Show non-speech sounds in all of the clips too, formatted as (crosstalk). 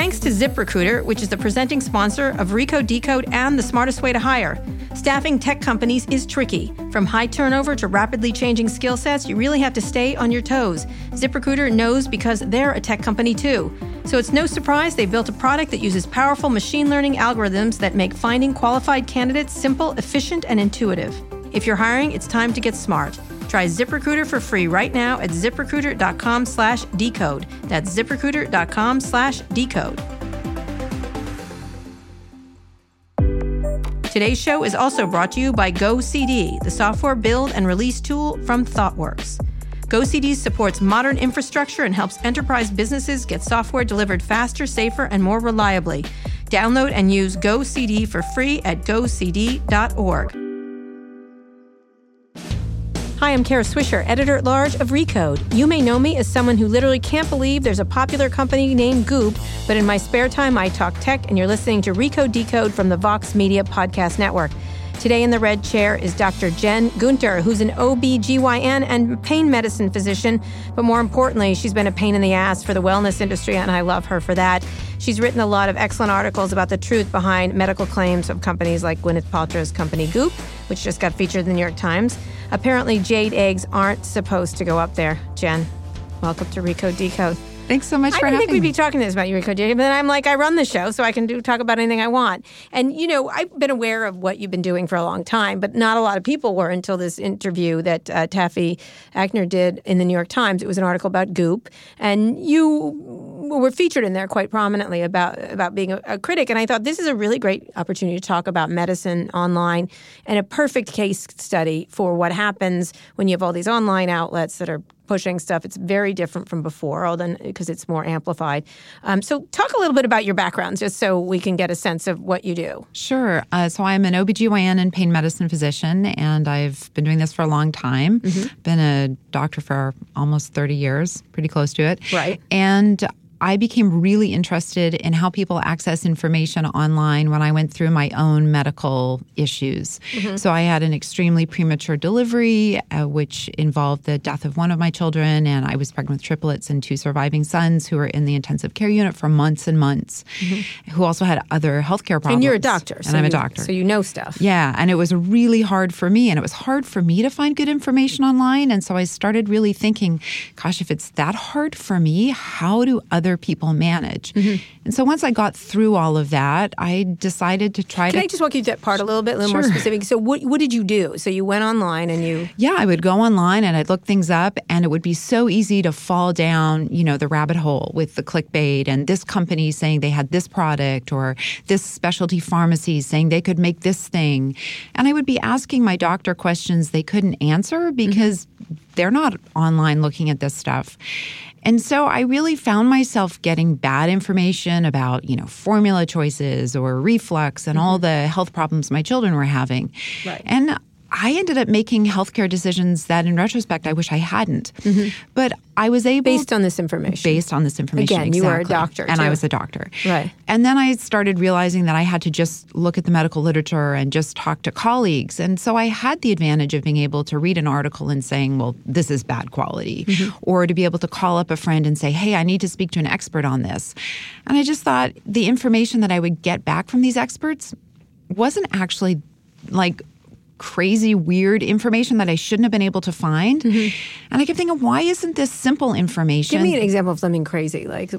Thanks to ZipRecruiter, which is the presenting sponsor of Recode Decode and the smartest way to hire. Staffing tech companies is tricky. From high turnover to rapidly changing skill sets, you really have to stay on your toes. ZipRecruiter knows because they're a tech company too. So it's no surprise they built a product that uses powerful machine learning algorithms that make finding qualified candidates simple, efficient, and intuitive. If you're hiring, it's time to get smart. Try ZipRecruiter for free right now at ziprecruiter.com slash decode. That's ziprecruiter.com slash decode. Today's show is also brought to you by GoCD, the software build and release tool from ThoughtWorks. GoCD supports modern infrastructure and helps enterprise businesses get software delivered faster, safer, and more reliably. Download and use GoCD for free at gocd.org. Hi, I'm Kara Swisher, editor at large of Recode. You may know me as someone who literally can't believe there's a popular company named Goop, but in my spare time, I talk tech, and you're listening to Recode Decode from the Vox Media Podcast Network. Today in the red chair is Dr. Jen Gunter, who's an OB/GYN and pain medicine physician, but more importantly, she's been a pain in the ass for the wellness industry, and I love her for that. She's written a lot of excellent articles about the truth behind medical claims of companies like Gwyneth Paltrow's company Goop, which just got featured in the New York Times. Apparently, jade eggs aren't supposed to go up there. Jen, welcome to Recode Decode. Thanks so much I for having think we'd be talking this about Eureka J, but then I'm like, I run the show, so I can do talk about anything I want. And you know, I've been aware of what you've been doing for a long time, but not a lot of people were until this interview that uh, Taffy Akner did in the New York Times. It was an article about Goop, and you were featured in there quite prominently about about being a, a critic. And I thought this is a really great opportunity to talk about medicine online and a perfect case study for what happens when you have all these online outlets that are pushing stuff. It's very different from before, although because it's more amplified. Um, so, talk a little bit about your background, just so we can get a sense of what you do. Sure. Uh, so I'm an OBGYN and pain medicine physician, and I've been doing this for a long time. Mm-hmm. Been a doctor for almost 30 years, pretty close to it. Right. And I became really interested in how people access information online when I went through my own medical issues. Mm-hmm. So I had an extremely premature delivery, uh, which involved the death of one of my children, and I was pregnant with triplets and two surviving sons who were in the intensive care unit for months and months, who also had other healthcare problems. Mm-hmm. And you're a doctor, and so I'm a doctor. so you know stuff. Yeah, and it was really hard for me, and it was hard for me to find good information online. And so I started really thinking, gosh, if it's that hard for me, how do other people manage? Mm-hmm. And so once I got through all of that, I decided to try Can to. I just walk you through that part a little bit, a little more specific? So, what what did you do? So, you went online and you yeah, I would go online and I'd look things up, and it would be so easy to fall down, you know, the rabbit hole with the clickbait and this company saying they had this product or this specialty pharmacy saying they could make this thing. And I would be asking my doctor questions they couldn't answer because they're not online looking at this stuff. And so I really found myself getting bad information about, you know, formula choices or reflux and all mm-hmm. the health problems my children were having. Right. And I ended up making healthcare decisions that in retrospect I wish I hadn't. But I was able based on this information. based on this information. Again, you were a doctor, and I was a doctor. Right. And then I started realizing that I had to just look at the medical literature and just talk to colleagues. And so I had the advantage of being able to read an article and saying, well, this is bad quality, Mm-hmm. or to be able to call up a friend and say, hey, I need to speak to an expert on this. And I just thought the information that I would get back from these experts wasn't actually like crazy weird information that I shouldn't have been able to find. And I kept thinking, why isn't this simple information? Mm-hmm. Give me an example of something crazy, like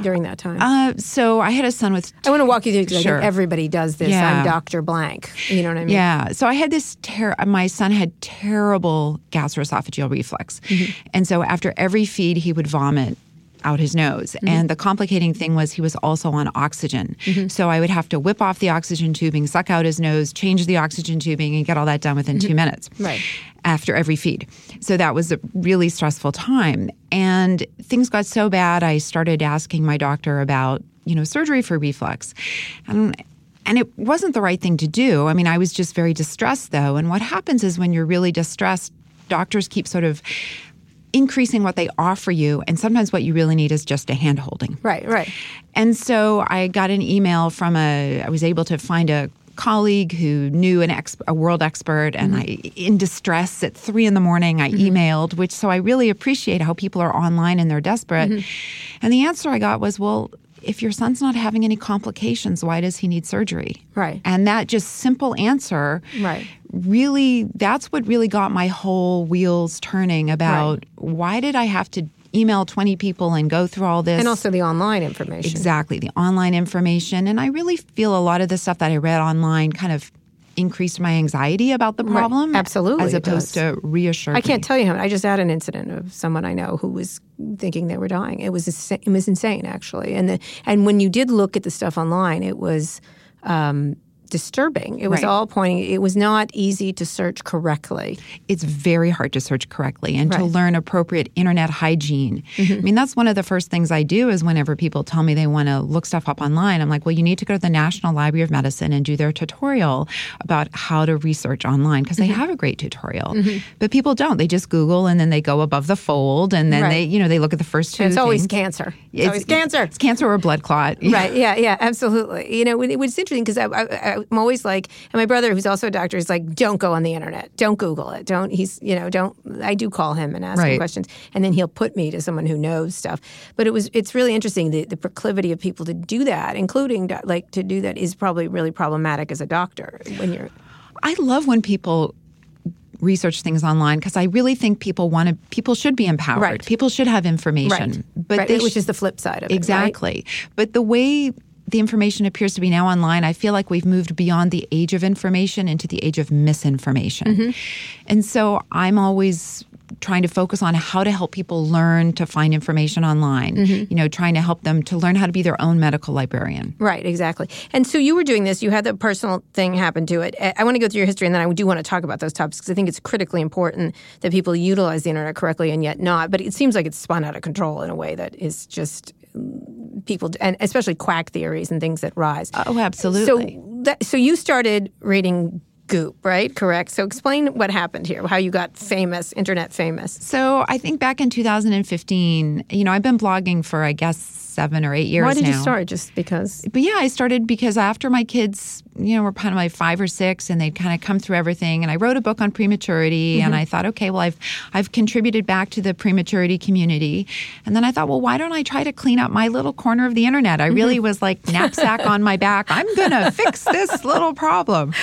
during that time. Uh, so I had a son with. I want to walk you through because Sure. everybody does this. Yeah. I'm Doctor Blank. You know what I mean? Yeah. So I had this. Ter- my son had terrible gastroesophageal reflux, Mm-hmm. and so after every feed, he would vomit out his nose. Mm-hmm. And the complicating thing was he was also on oxygen. So I would have to whip off the oxygen tubing, suck out his nose, change the oxygen tubing, and get all that done within two minutes. Mm-hmm. Right. After every feed. So that was a really stressful time. And things got so bad, I started asking my doctor about, you know, surgery for reflux. And and it wasn't the right thing to do. I mean, I was just very distressed though. And what happens is when you're really distressed, doctors keep sort of increasing what they offer you. And sometimes what you really need is just a hand holding. Right, right. And so I got an email from a, I was able to find a colleague who knew an ex, a world expert and mm-hmm. I in distress at three in the morning I mm-hmm. emailed which so I really appreciate how people are online and they're desperate mm-hmm. and the answer I got was well if your son's not having any complications, why does he need surgery? Right. And that just simple answer Right. really that's what really got my whole wheels turning about why did I have to email 20 people and go through all this And also the online information. Exactly, the online information. And I really feel a lot of the stuff that I read online kind of increased my anxiety about the problem. Absolutely, As opposed to reassure I can't me. tell you how. I just had an incident of someone I know who was thinking they were dying. It was insa- it was insane, actually. And the and when you did look at the stuff online, it was um, disturbing. It was Right. all pointing. It was not easy to search correctly. It's very hard to search correctly and to Right. Mm-hmm. learn appropriate internet hygiene. I mean, that's one of the first things I do is whenever people tell me they want to look stuff up online, I'm like, well, you need to go to the National Library of Medicine and do their tutorial about how to research online because Mm-hmm. they have a great tutorial. But people don't. They just Google and then they go above the fold and then Right. they, you know, they look at the first two. It's always things. cancer. It's, always cancer. It's cancer or blood clot. Right. Yeah. Yeah. Absolutely. You know, it was interesting because I, I, I'm always like, and my brother, who's also a doctor, is like, don't go on the internet. Don't Google it. Don't. He's, you know, don't. I do call him and ask him questions, and then he'll put me to someone who knows stuff. But it was, it's really interesting. The, the proclivity of people to do that, including like to do that, is probably really problematic as a doctor when you're. I love when people research things online because I really think people want to people should be empowered. Right. People should have information. Right. But right, which is the flip side of it. right? Exactly. But the way the information appears to be now online, I feel like we've moved beyond the age of information into the age of misinformation. Mm-hmm. And so I'm always trying to focus on how to help people learn to find information online. Mm-hmm. You know, trying to help them to learn how to be their own medical librarian. Right, exactly. And so you were doing this, you had the personal thing happen to it. I want to go through your history and then I do want to talk about those topics because I think it's critically important that people utilize the internet correctly and yet not. But it seems like it's spun out of control in a way that is just people, and especially quack theories and things that rise. Oh, absolutely. So, that, so you started reading Goop, right? Correct. So explain what happened here, how you got famous, internet famous. So I think back in 2015, you know, I've been blogging for I guess seven or eight years Why did now. you start? Just because? But yeah, I started because after my kids, you know, were kind of like five or six, and they'd kind of come through everything. And I wrote a book on prematurity, and mm-hmm. I thought, okay, well, I've I've contributed back to the prematurity community. And then I thought, well, why don't I try to clean up my little corner of the internet? I really mm-hmm. was like knapsack on my back. I'm gonna (laughs) fix this little problem.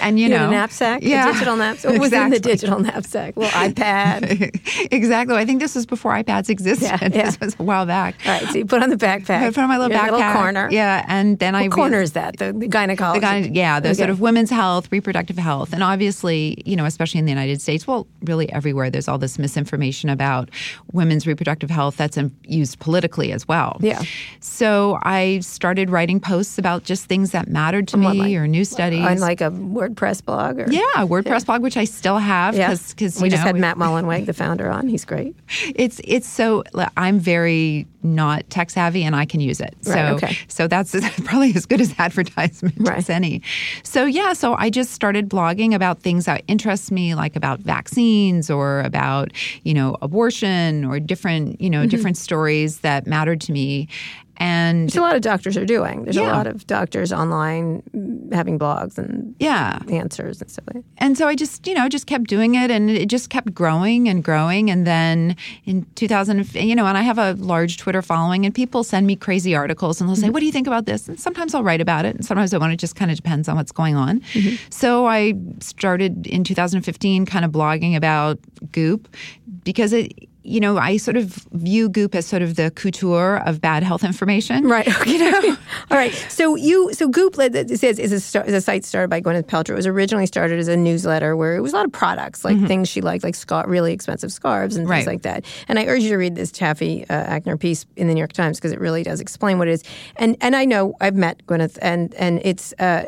And you, You know, knapsack, yeah, a digital knapsack. What was in the digital knapsack? (laughs) Well, iPad. exactly. I think this was before iPads existed. Yeah, (laughs) yeah. This was a while back. All right, so you put on the backpack. I put on my little your backpack. little corner. Yeah, and then I What re- corner is that? The, the gynecology. the guy, yeah, the sort of women's health, reproductive health, and obviously, you know, especially in the United States, well, really everywhere, there's all this misinformation about women's reproductive health that's used politically as well. Yeah. So I started writing posts about just things that mattered to me like- or new studies. on like a WordPress blog. Or, yeah, a WordPress blog, which I still have yeah. because we you just had Matt Mullenweg, the founder, on. He's great. it's it's so I'm very not tech savvy and I can use it. So Right, okay. so that's (laughs) probably as good as advertisement Right. as any. So yeah, so I just started blogging about things that interest me, like about vaccines or about you know abortion or different you know Mm-hmm. different stories that mattered to me. And Which a lot of doctors are doing. There's a lot of doctors online mm, having blogs and yeah, answers and stuff like that. and so I just, you know, just kept doing it, and it just kept growing and growing. And then in 2000, you know, and I have a large Twitter following, and people send me crazy articles, and they'll say, "What do you think about this?" And sometimes I'll write about it, and sometimes I won't. It just kind of depends on what's going on. So I started in 2015, kind of blogging about Goop because it. You know, I sort of view Goop as sort of the couture of bad health information. Right. Okay. You know? (laughs) All right. So you so Goop says is a, star- is a site started by Gwyneth Paltrow. It was originally started as a newsletter where it was a lot of products, like things she liked, like scar- really expensive scarves and things Right. like that. And I urge you to read this Taffy uh, Akner piece in the New York Times because it really does explain what it is. And and I know I've met Gwyneth and and it's uh,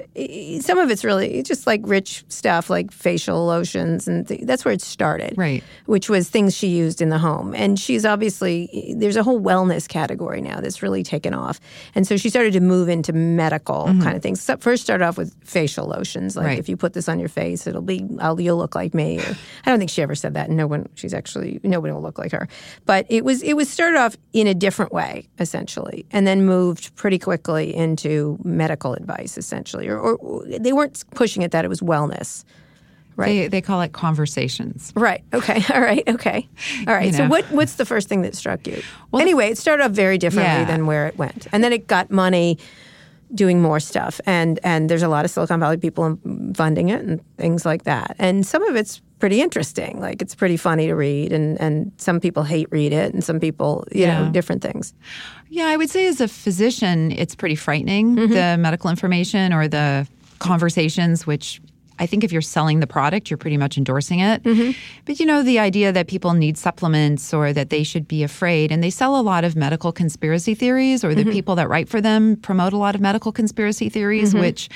some of it's really it's just like rich stuff like facial lotions and th- that's where it started Right. which was things she used in the home. And she's obviously, there's a whole wellness category now that's really taken off. And so she started to move into medical kind of things. So first started off with facial lotions. Like Mm-hmm. Right. if you put this on your face, it'll be, I'll, you'll look like me. Or, (laughs) I don't think she ever said that. No one, she's actually, nobody will look like her. But it was, it was started off in a different way, essentially, and then moved pretty quickly into medical advice, essentially. Or, or they weren't pushing it that it was wellness. Right. They, they call it conversations. Right. Okay. (laughs) All right. Okay. All right. You So know. what what's the first thing that struck you? anyway, it started off very differently Yeah. than where it went, and then it got money doing more stuff, and and there's a lot of Silicon Valley people funding it and things like that, and some of it's pretty interesting. Like it's pretty funny to read, and and some people hate read it, and some people you know different things. Yeah, I would say as a physician, it's pretty frightening, Mm-hmm. the medical information or the conversations, which I think if you're selling the product, you're pretty much endorsing it. Mm-hmm. But you know, the idea that people need supplements or that they should be afraid, and they sell a lot of medical conspiracy theories, or the Mm-hmm. people that write for them promote a lot of medical conspiracy theories, Mm-hmm. which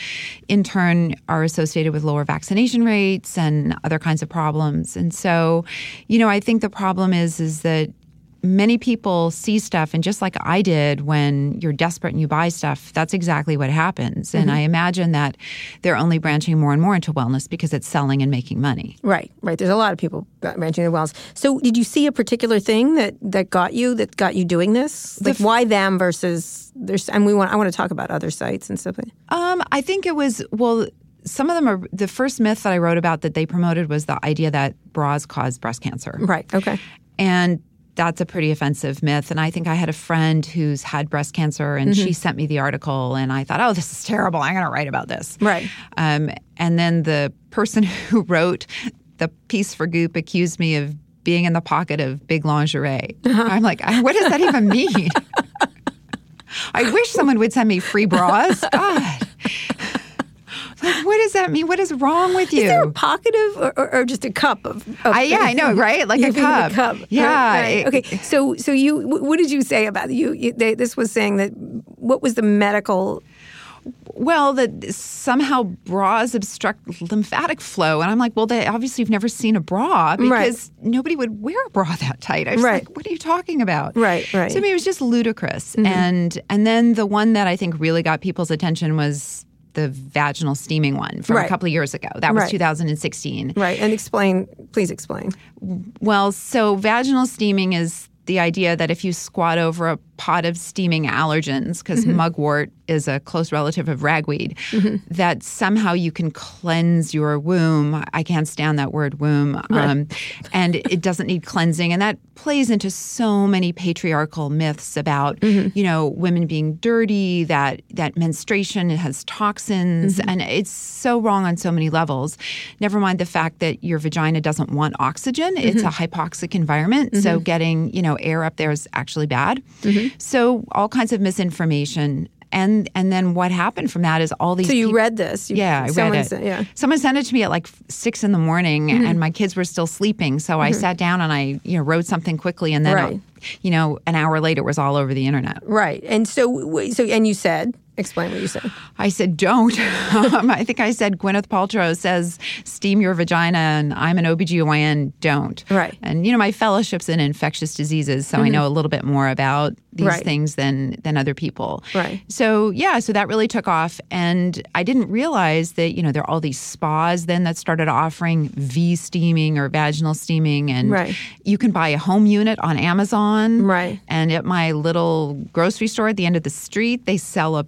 in turn are associated with lower vaccination rates and other kinds of problems. And so, you know, I think the problem is is that many people see stuff and just like I did when you're desperate and you buy stuff, that's exactly what happens. And I imagine that they're only branching more and more into wellness because it's selling and making money. Right, right. There's a lot of people branching their wells. So, did you see a particular thing that that got you that got you doing this? Like, why them versus there's? And we want. I want to talk about other sites and stuff. Um, I think it was well. Some of them are the first myth that I wrote about that they promoted was the idea that bras cause breast cancer. Right. Okay. And that's a pretty offensive myth. And I think I had a friend who's had breast cancer and she mm-hmm. sent me the article and I thought, oh, this is terrible. I'm going to write about this. Right. Um, and then the person (laughs) who wrote the piece for Goop accused me of being in the pocket of big lingerie. Uh-huh. I'm like, uh, what does that even mean? (laughs) I wish someone would send me free bras. God. Like, what does that mean? What is wrong with you? Is there a pocket of, or, or, or just a cup of? of I, yeah, I know, (laughs) right? Like a cup. A cup. Yeah. Right, right. it- okay. So, so you, what did you say about you? you they, this was saying that what was the medical? Well, that somehow bras obstruct lymphatic flow, and I'm like, well, they obviously you've never seen a bra because nobody would wear a bra (laughs) that tight. I was Right. like, what are you talking about? Right, right. So I mean, it was just ludicrous. Mm-hmm. And and then the one that I think really got people's attention was the vaginal steaming one from Right. a couple of years ago. That was Right. 2016. Right. And explain, please explain. Well, so vaginal steaming is the idea that if you squat over a pot of steaming allergens, because Mm-hmm. mugwort is a close relative of ragweed, that somehow you can cleanse your womb. I can't stand that word womb. Um, and it doesn't need cleansing. And that plays into so many patriarchal myths about, Mm-hmm. you know, women being dirty, that, that menstruation has toxins. Mm-hmm. And it's so wrong on so many levels. Never mind the fact that your vagina doesn't want oxygen. It's a Mm-hmm. hypoxic environment. So getting, you know, air up there is actually bad. Mm-hmm. So all kinds of misinformation. And and then what happened from that is all these So you read this? You, yeah, I read it. Said, yeah. Someone sent it to me at like six in the morning, Mm-hmm. and my kids were still sleeping. So I sat down and I, you know, wrote something quickly, and then, Right. you know, an hour later it was all over the internet. Right. And so, so, and you said, explain what you said. I said, don't. (laughs) um, I think I said Gwyneth Paltrow says, steam your vagina, and I'm an OBGYN, don't. Right. Mm-hmm. And, you know, my fellowship's in infectious diseases, so I know a little bit more about these Right. things than than other people. Right. So, yeah, so that really took off. And I didn't realize that, you know, there are all these spas then that started offering V steaming or vaginal steaming. And Right. you can buy a home unit on Amazon. Right. And at my little grocery store at the end of the street, they sell a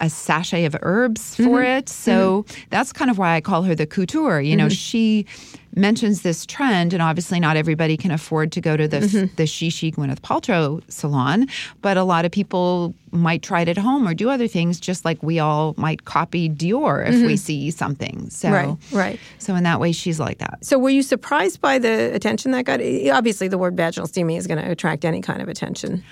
a sachet of herbs for Mm-hmm. it. So that's kind of why I call her the couture. You know, she mentions this trend, and obviously not everybody can afford to go to the Mm-hmm. the Shishi Gwyneth Paltrow salon, but a lot of people might try it at home or do other things, just like we all might copy Dior if we see something. So, Mm-hmm. Right, right. So in that way, she's like that. So, were you surprised by the attention that got? Obviously, the word vaginal steaming is going to attract any kind of attention.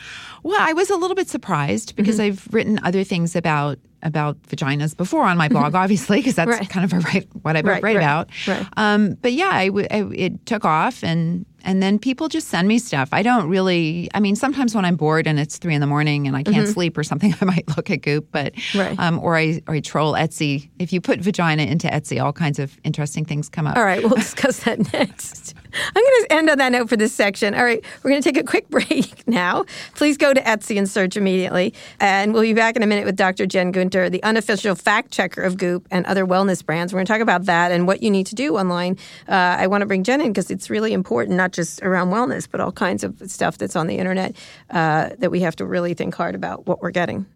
Well, I was a little bit surprised because Mm-hmm. I've written other things about about vaginas before on my blog, obviously, because that's Mm-hmm. Right. kind of a right, what I write right, about. right. Um, but yeah, I w- I- it took off, and and then people just send me stuff. I don't really. I mean, sometimes when I'm bored and it's three in the morning and I can't sleep or something, (laughs) I might look at Goop, but Mm-hmm. Right. um, or I or I troll Etsy. If you put vagina into Etsy, all kinds of interesting things come up. All right, we'll (laughs) discuss that next. I'm going to end on that note for this section. All right, we're going to take a quick (laughs) break now. Please go to Etsy and search immediately. And we'll be back in a minute with Dr. Jen Gunter, the unofficial fact checker of Goop and other wellness brands. We're going to talk about that and what you need to do online. Uh, I want to bring Jen in because it's really important, not just around wellness, but all kinds of stuff that's on the internet uh, that we have to really think hard about what we're getting.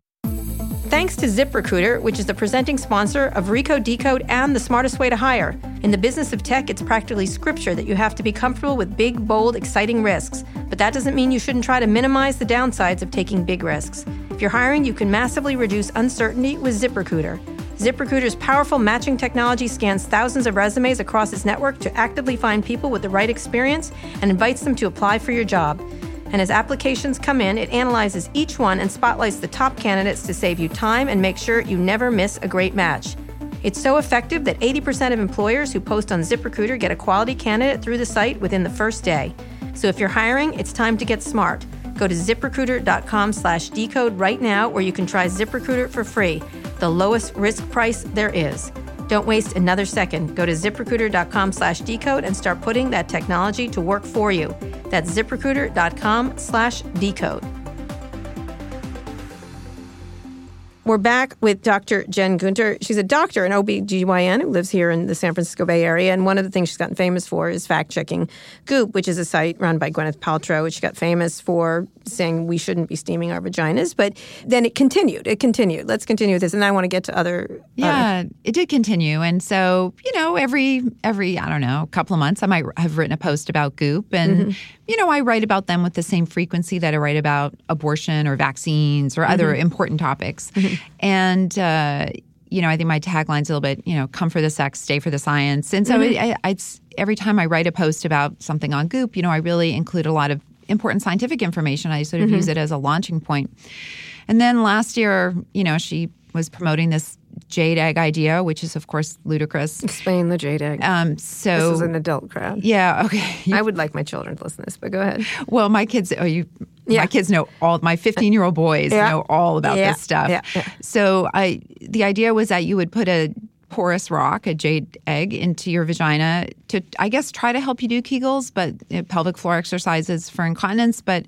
Thanks to ZipRecruiter, which is the presenting sponsor of Recode Decode and The Smartest Way to Hire. In the business of tech, it's practically scripture that you have to be comfortable with big, bold, exciting risks. But that doesn't mean you shouldn't try to minimize the downsides of taking big risks. If you're hiring, you can massively reduce uncertainty with ZipRecruiter. ZipRecruiter's powerful matching technology scans thousands of resumes across its network to actively find people with the right experience and invites them to apply for your job. And as applications come in, it analyzes each one and spotlights the top candidates to save you time and make sure you never miss a great match. It's so effective that 80% of employers who post on ZipRecruiter get a quality candidate through the site within the first day. So if you're hiring, it's time to get smart. Go to ziprecruiter.com slash decode right now where you can try ZipRecruiter for free, the lowest risk price there is. Don't waste another second. Go to ziprecruiter.com slash decode and start putting that technology to work for you. That's ziprecruiter.com slash decode. We're back with Dr. Jen Gunter. She's a doctor, an OBGYN who lives here in the San Francisco Bay Area. And one of the things she's gotten famous for is fact checking Goop, which is a site run by Gwyneth Paltrow, which she got famous for saying we shouldn't be steaming our vaginas. But then it continued. It continued. Let's continue with this. And I want to get to other. Yeah, uh, it did continue. And so, you know, every, every, I don't know, couple of months, I might have written a post about Goop. And, mm-hmm. You know, I write about them with the same frequency that I write about abortion or vaccines or mm-hmm. other important topics. Mm-hmm. And, uh, you know, I think my tagline's a little bit, you know, come for the sex, stay for the science. And so mm-hmm. I, I, every time I write a post about something on Goop, you know, I really include a lot of important scientific information. I sort of mm-hmm. use it as a launching point. And then last year, you know, she was promoting this jade egg idea, which is of course ludicrous. Explain the jade egg. Um, so this is an adult crowd. Yeah. Okay. You, (laughs) I would like my children to listen to this, but go ahead. Well, my kids. Oh, you yeah. My kids know all. My 15 year old boys yeah. know all about yeah. this stuff. Yeah. So I, the idea was that you would put a porous rock, a jade egg, into your vagina to, I guess, try to help you do Kegels, but uh, pelvic floor exercises for incontinence. But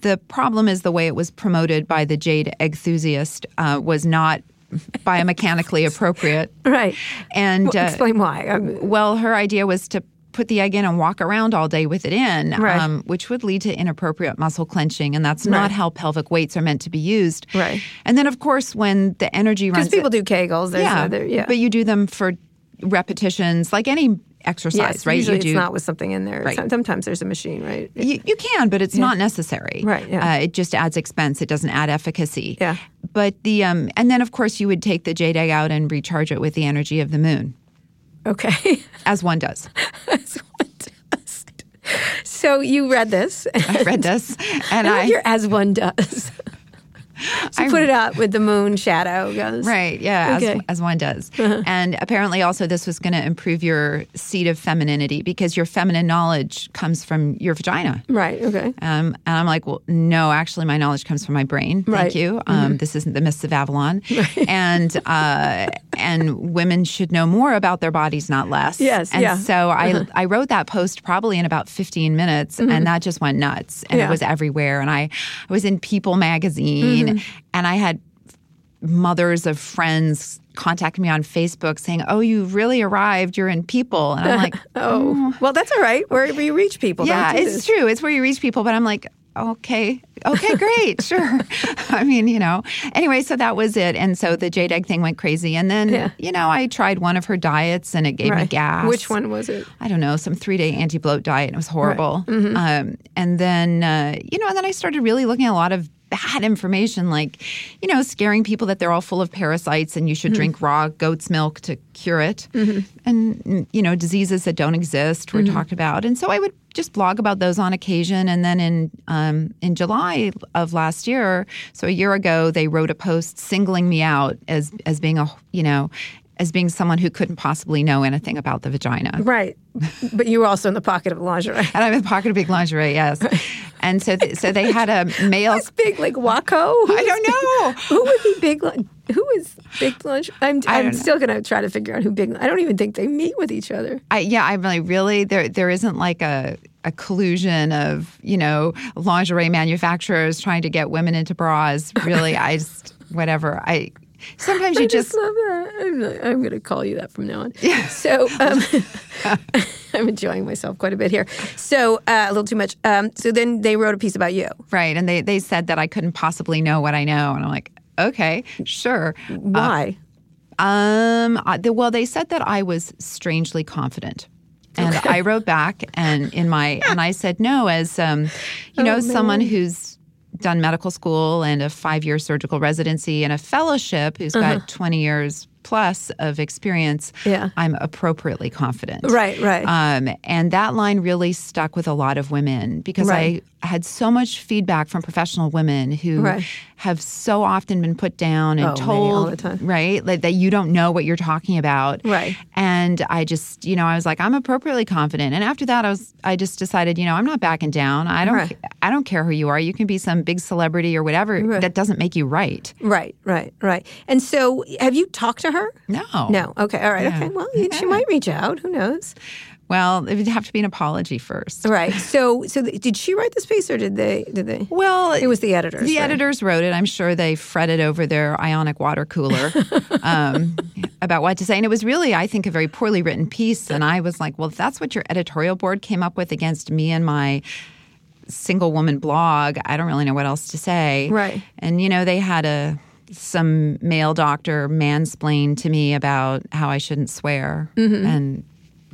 the problem is the way it was promoted by the jade egg enthusiast uh, was not biomechanically appropriate. (laughs) Right. And well, explain uh, why. Um, well, her idea was to put the egg in and walk around all day with it in, right. um, which would lead to inappropriate muscle clenching. And that's not how pelvic weights are meant to be used. Right. And then, of course, when the energy runs. Because people do Kegels. Yeah, other, yeah. But you do them for repetitions, like any exercise, yes, right? Usually you do, it's not with something in there. Right. Sometimes there's a machine, right? You, you can, but it's yeah. not necessary. Right. Yeah. Uh, it just adds expense. It doesn't add efficacy. Yeah. But the um, and then of course you would take the jade egg out and recharge it with the energy of the moon. Okay. (laughs) As one does. As one does. So you read this. I read this, (laughs) and I, I as one does. So I, put it out with the moon shadow goes. Right, yeah, okay. as, as, one does. Uh-huh. And apparently also this was going to improve your seat of femininity because your feminine knowledge comes from your vagina. Right, okay. Um, and I'm like, well, no, actually my knowledge comes from my brain. Thank right. you. Um, mm-hmm. This isn't the Mists of Avalon. (laughs) Right. And uh, and women should know more about their bodies, not less. Yes, and yeah. so uh-huh. I, I wrote that post probably in about 15 minutes mm-hmm. and that just went nuts. And yeah. it was everywhere. And I, I was in People magazine Mm-hmm. And I had mothers of friends contact me on Facebook saying, "Oh, you really arrived. You're in People," and I'm like, (laughs) "Oh, mm. well, that's all right. Where you reach people, yeah, it's true. It's where you reach people." But I'm like, "Okay, okay, great, (laughs) sure." (laughs) I mean, you know. Anyway, so that was it, and so the jade egg thing went crazy, and then yeah. you know, I tried one of her diets, and it gave right. me gas. Which one was it? I don't know, some three day anti bloat diet. It was horrible. Right. Mm-hmm. Um, and then uh, you know, and then I started really looking at a lot of bad information like you know scaring people that they're all full of parasites and you should mm-hmm. drink raw goat's milk to cure it mm-hmm. and you know diseases that don't exist were mm-hmm. talked about and so i would just blog about those on occasion and then in um, in july of last year so a year ago they wrote a post singling me out as as being a you know as being someone who couldn't possibly know anything about the vagina. Right. But you were also in the pocket of lingerie. and I'm in the pocket of big lingerie, yes. And so, th- so they had a male. Who's big like Waco? I don't know. who would be big? Who is big lunch? I'm, I'm still going to try to figure out who big. I don't even think they meet with each other. I, yeah, I'm really, really there. There isn't like a a collusion of you know lingerie manufacturers trying to get women into bras. Really, I just whatever. I Sometimes you I just, just love that. I'm, I'm going to call you that from now on. Yeah. So um, (laughs) I'm enjoying myself quite a bit here. So uh, a little too much. Um, so then they wrote a piece about you, right? And they they said that I couldn't possibly know what I know, and I'm like, okay, sure. Why? Um, I- the- well, they said that I was strangely confident. And I wrote back and in my and I said no as um, you (laughs) know someone who's done medical school and a five year surgical residency and a fellowship who's got uh-huh. twenty years plus of experience. Yeah. I'm appropriately confident. Right, right. Um, and that line really stuck with a lot of women because Right. I had so much feedback from professional women who Right. have so often been put down and Oh, told all the time. right like, that you don't know what you're talking about Right. and i just you know i was like i'm appropriately confident and after that i was i just decided you know i'm not backing down i don't Right. i don't care who you are you can be some big celebrity or whatever that doesn't make you right Right, right, right. And so, have you talked to her? No No. Okay. All right. Yeah. Okay. Well, you- she might reach out. Who knows? well it would have to be an apology first Right. So, so th- did she write this piece, or did they? Did they? well It was the editors. The right? editors wrote it. I'm sure they fretted over their ionic water cooler (laughs) um, about what to say. And it was really, I think, a very poorly written piece. And I was like, well, if that's what your editorial board came up with against me and my single woman blog, I don't really know what else to say. Right. And, you know, they had a some male doctor mansplain to me about how I shouldn't swear. And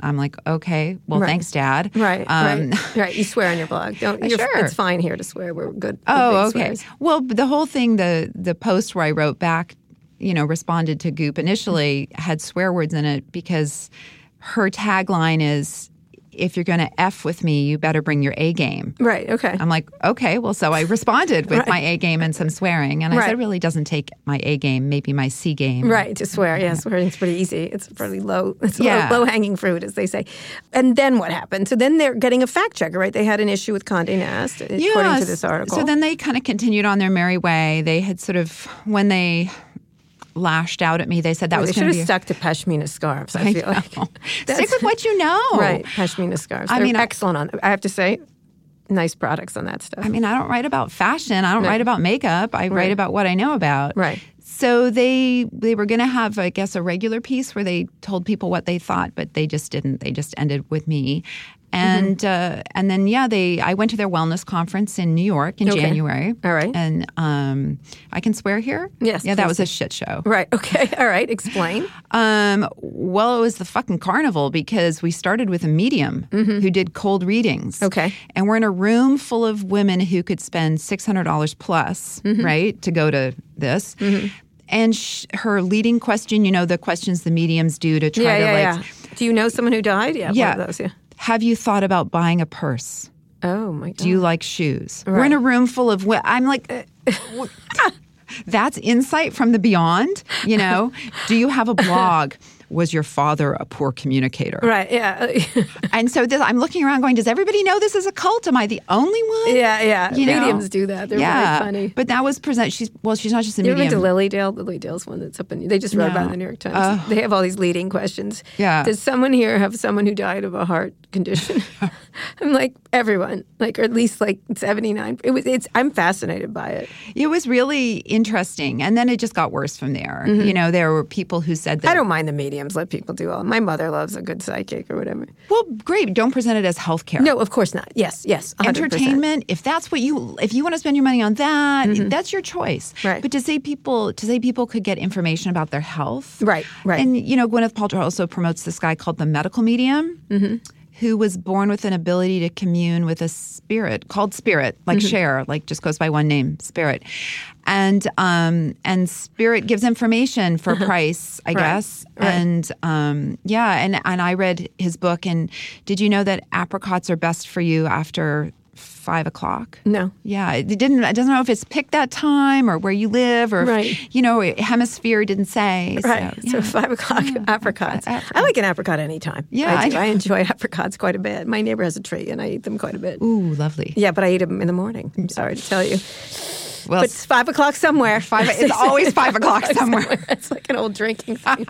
I'm like, okay, well, Mm-hmm. Right. thanks, Dad. Right, Um, right, right. You swear on your blog. Don't. (laughs) You're, Sure. It's fine here to swear. We're good. Oh, okay. swears. Well, the whole thing, the the post where I wrote back, you know, responded to Goop initially had swear words in it because her tagline is, "If you're going to f with me, you better bring your A game." Right. Okay. I'm like, okay, well, so I responded with (laughs) my A game and some swearing, and I said, it really doesn't take my A game, maybe my C game. Right, to swear. Yeah, swearing's pretty easy. It's pretty low. It's Yeah. low, low hanging fruit, as they say. And then what happened? So then they're getting a fact checker, right? They had an issue with Condé Nast, according to this article. So then they kind of continued on their merry way. They had sort of when they lashed out at me, they said that they was should going have be. stuck to pashmina scarves. I, I feel like Stick (laughs) with what you know. right, pashmina scarves. I They're mean, excellent on. I have to say, nice products on that stuff. I mean, I don't write about fashion. I don't No. write about makeup. I Right. write about what I know about. Right. So they they were going to have, I guess, a regular piece where they told people what they thought, but they just didn't. They just ended with me, and Mm-hmm. uh, and then yeah, they I went to their wellness conference in New York in Okay. January. All right. and um, I can swear here. Yes, yeah, that was a shit show. right. (laughs) Okay. All right. Explain. Um, well, it was the fucking carnival because we started with a medium who did cold readings. Mm-hmm. Okay. And we're in a room full of women who could spend $600 plus, Mm-hmm. right, to go to this. And sh- her leading question, you know, the questions the mediums do to try Yeah, to yeah, like, yeah. Do you know someone who died? Yeah. yeah. Those. Yeah. Have you thought about buying a purse? Oh my god. Do you like shoes? We're in a room full of. wo- I'm like, (laughs) (laughs) that's insight from the beyond. You know, do you have a blog? Was your father a poor communicator? Right. Yeah. (laughs) And so this, I'm looking around, going, does everybody know this is a cult? Am I the only one? yeah. Yeah. You know? Mediums do that. They're yeah, very funny. But that was present. She's well, she's not just a You ever been to. Lily Dale? Lilydale's one that's up in. They just wrote about in the New York Times. they have all these leading questions. Yeah. Does someone here have someone who died of a heart condition? (laughs) I'm like everyone, like or at least like 79. It was. It's. I'm fascinated by it. It was really interesting, and then it just got worse from there. You know, there were people who said that. Mm-hmm. I don't mind the mediums. Let people do all. My mother loves a good psychic or whatever. well, great. Don't present it as healthcare. No, of course not. Yes. Yes. 100%. entertainment if that's what you if you want to spend your money on that that's your choice Mm-hmm. Right. but to say people to say people could get information about their health Right, right. and you know gwyneth paltrow also promotes this guy called the medical medium Mm-hmm. Who was born with an ability to commune with a spirit called spirit like Mm-hmm. Cher, like just goes by one name spirit and um and spirit gives information for price i guess Uh-huh. right. and um yeah and and i read his book and did you know that apricots are best for you after five o'clock No. yeah it didn't it doesn't know if it's picked that time or where you live or if, you know hemisphere didn't say Right. so, So, five o'clock (laughs) apricots. apricot. I like an apricot anytime. Yeah, I, do. I- I enjoy (laughs) apricots quite a bit. My neighbor has a tree, and I eat them quite a bit. ooh lovely Yeah, but I eat them in the morning. I'm sorry to tell you. well But it's five o'clock somewhere. Five- it's always five (laughs) o'clock somewhere. It's like an old drinking thing.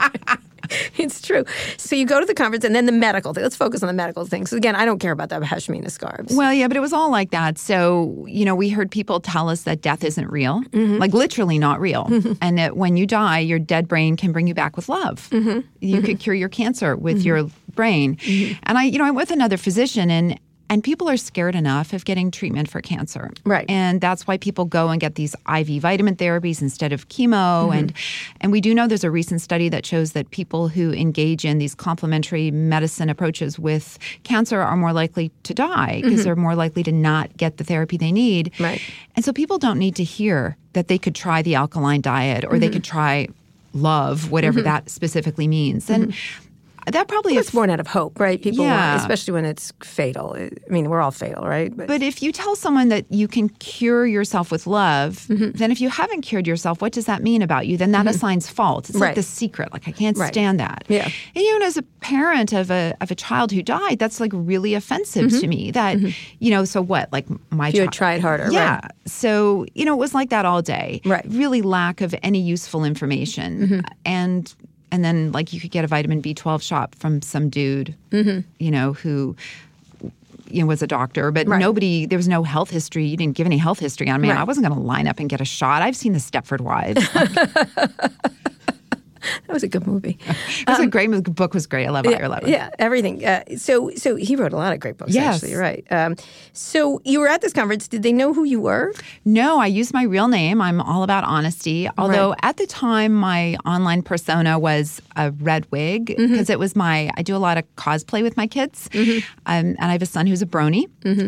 (laughs) it's true. So you go to the conference, and then the medical thing. Let's focus on the medical thing. So again, I don't care about the pashmina scarves. Well, yeah, but it was all like that. So, you know, we heard people tell us that death isn't real, Mm-hmm. like literally not real, and that when you die, your dead brain can bring you back with love. Mm-hmm. You could cure your cancer with your brain. And I, you know, I went with another physician and And people are scared enough of getting treatment for cancer. Right. And that's why people go and get these IV vitamin therapies instead of chemo. Mm-hmm. And and we do know there's a recent study that shows that people who engage in these complementary medicine approaches with cancer are more likely to die because they're more likely to not get the therapy they need. Mm-hmm. Right. And so people don't need to hear that they could try the alkaline diet or they Mm-hmm. could try love, whatever that specifically means. And that probably is born out of hope, right? People, want, Yeah. especially when it's fatal. I mean, we're all fatal, right? But if you tell someone that you can cure yourself with love, Mm-hmm. then if you haven't cured yourself, what does that mean about you? Then that assigns fault. It's Right. like the secret. Like I can't Right. stand that. Yeah. And even as a parent of a of a child who died, that's like really offensive to me. That you know, so what? Like my Mm-hmm. you had child- tried harder, yeah. right? So you know, it was like that all day. Right. Mm-hmm. Really lack of any useful information, and and then like you could get a vitamin B twelve shot from some dude, Mm-hmm. you know, who you know, was a doctor, but Right. nobody, there was no health history. You didn't give any health history on me. Right. I wasn't going to line up and get a shot. I've seen the Stepford Wives. (laughs) (laughs) That was a good movie. (laughs) It was a great movie. Book was great. I love it. Ira Levin. Um, Yeah, everything. Uh, so, so he wrote a lot of great books. Yes. Actually, you're right. Um, so you were at this conference. Did they know who you were? No, I use my real name. I'm all about honesty. Although Right. at the time, my online persona was a red wig because Mm-hmm. it was my. I do a lot of cosplay with my kids, um, and I have a son who's a brony,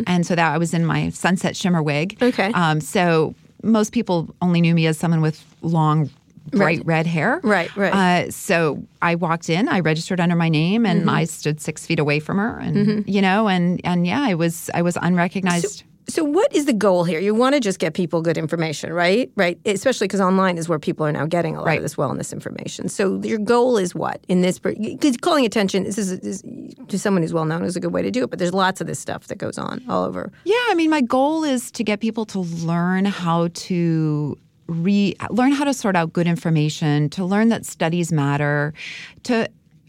and so that I was in my sunset shimmer wig. Mm-hmm. Okay. Um, so most people only knew me as someone with long. Bright Right. red hair. Right, right. Uh, so I walked in, I registered under my name, and I stood six feet away from her, and you know, and and yeah, I was I was unrecognized. So, what is the goal here? You want to just get people good information, right? Right. Especially because online is where people are now getting a lot Right. of this wellness information. So your goal is what in this? Because calling attention this is, is to someone who's well known is a good way to do it. But there's lots of this stuff that goes on all over. Yeah, I mean, my goal is to get people to learn how to re learn how to sort out good information, to learn that studies matter, to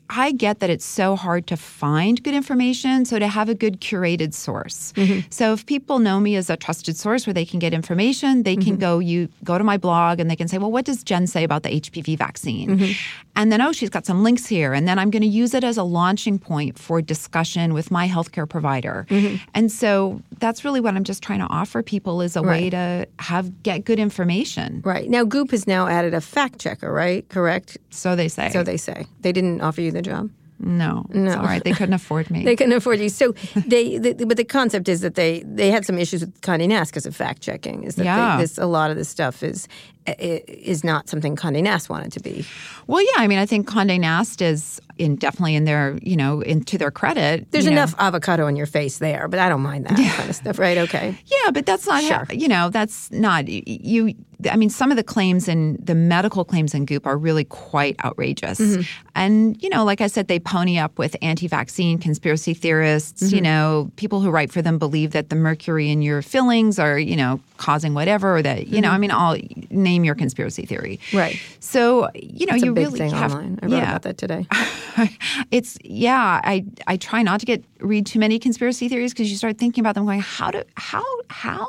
I get that it's so hard to find good information, so to have a good curated source. Mm-hmm. So if people know me as a trusted source where they can get information, they can mm-hmm. go you go to my blog and they can say, "Well, what does Jen say about the HPV vaccine?" Mm-hmm. And then, "Oh, she's got some links here." And then I'm going to use it as a launching point for discussion with my healthcare provider. Mm-hmm. And so that's really what I'm just trying to offer people is a way to have get good information. Right now, Goop has now added a fact checker. Right? Correct. So they say. So they say they didn't offer you the job. no, it's all right. They couldn't afford me. (laughs) They couldn't afford you. So they, the, but the concept is that they they had some issues with Condé Nast because of fact checking. Is that they- this a lot of this stuff is is not something Condé Nast wanted to be. Well, yeah, I mean, I think Condé Nast is in definitely in their, you know, in to their credit. There's you know. enough avocado in your face there, but I don't mind that kind of stuff. Right? Okay. Yeah, but that's not, Sure. you know, that's not you. I mean, some of the claims in the medical claims in Goop are really quite outrageous. Mm-hmm. And, you know, like I said, they pony up with anti vaccine conspiracy theorists. Mm-hmm. You know, people who write for them believe that the mercury in your fillings are, you know, causing whatever, or that, you know, I mean, I'll name your conspiracy theory. Mm-hmm. Right. So, you know, It's you really have online. I wrote yeah. about that today. (laughs) it's yeah i i try not to get read too many conspiracy theories because you start thinking about them going how do how how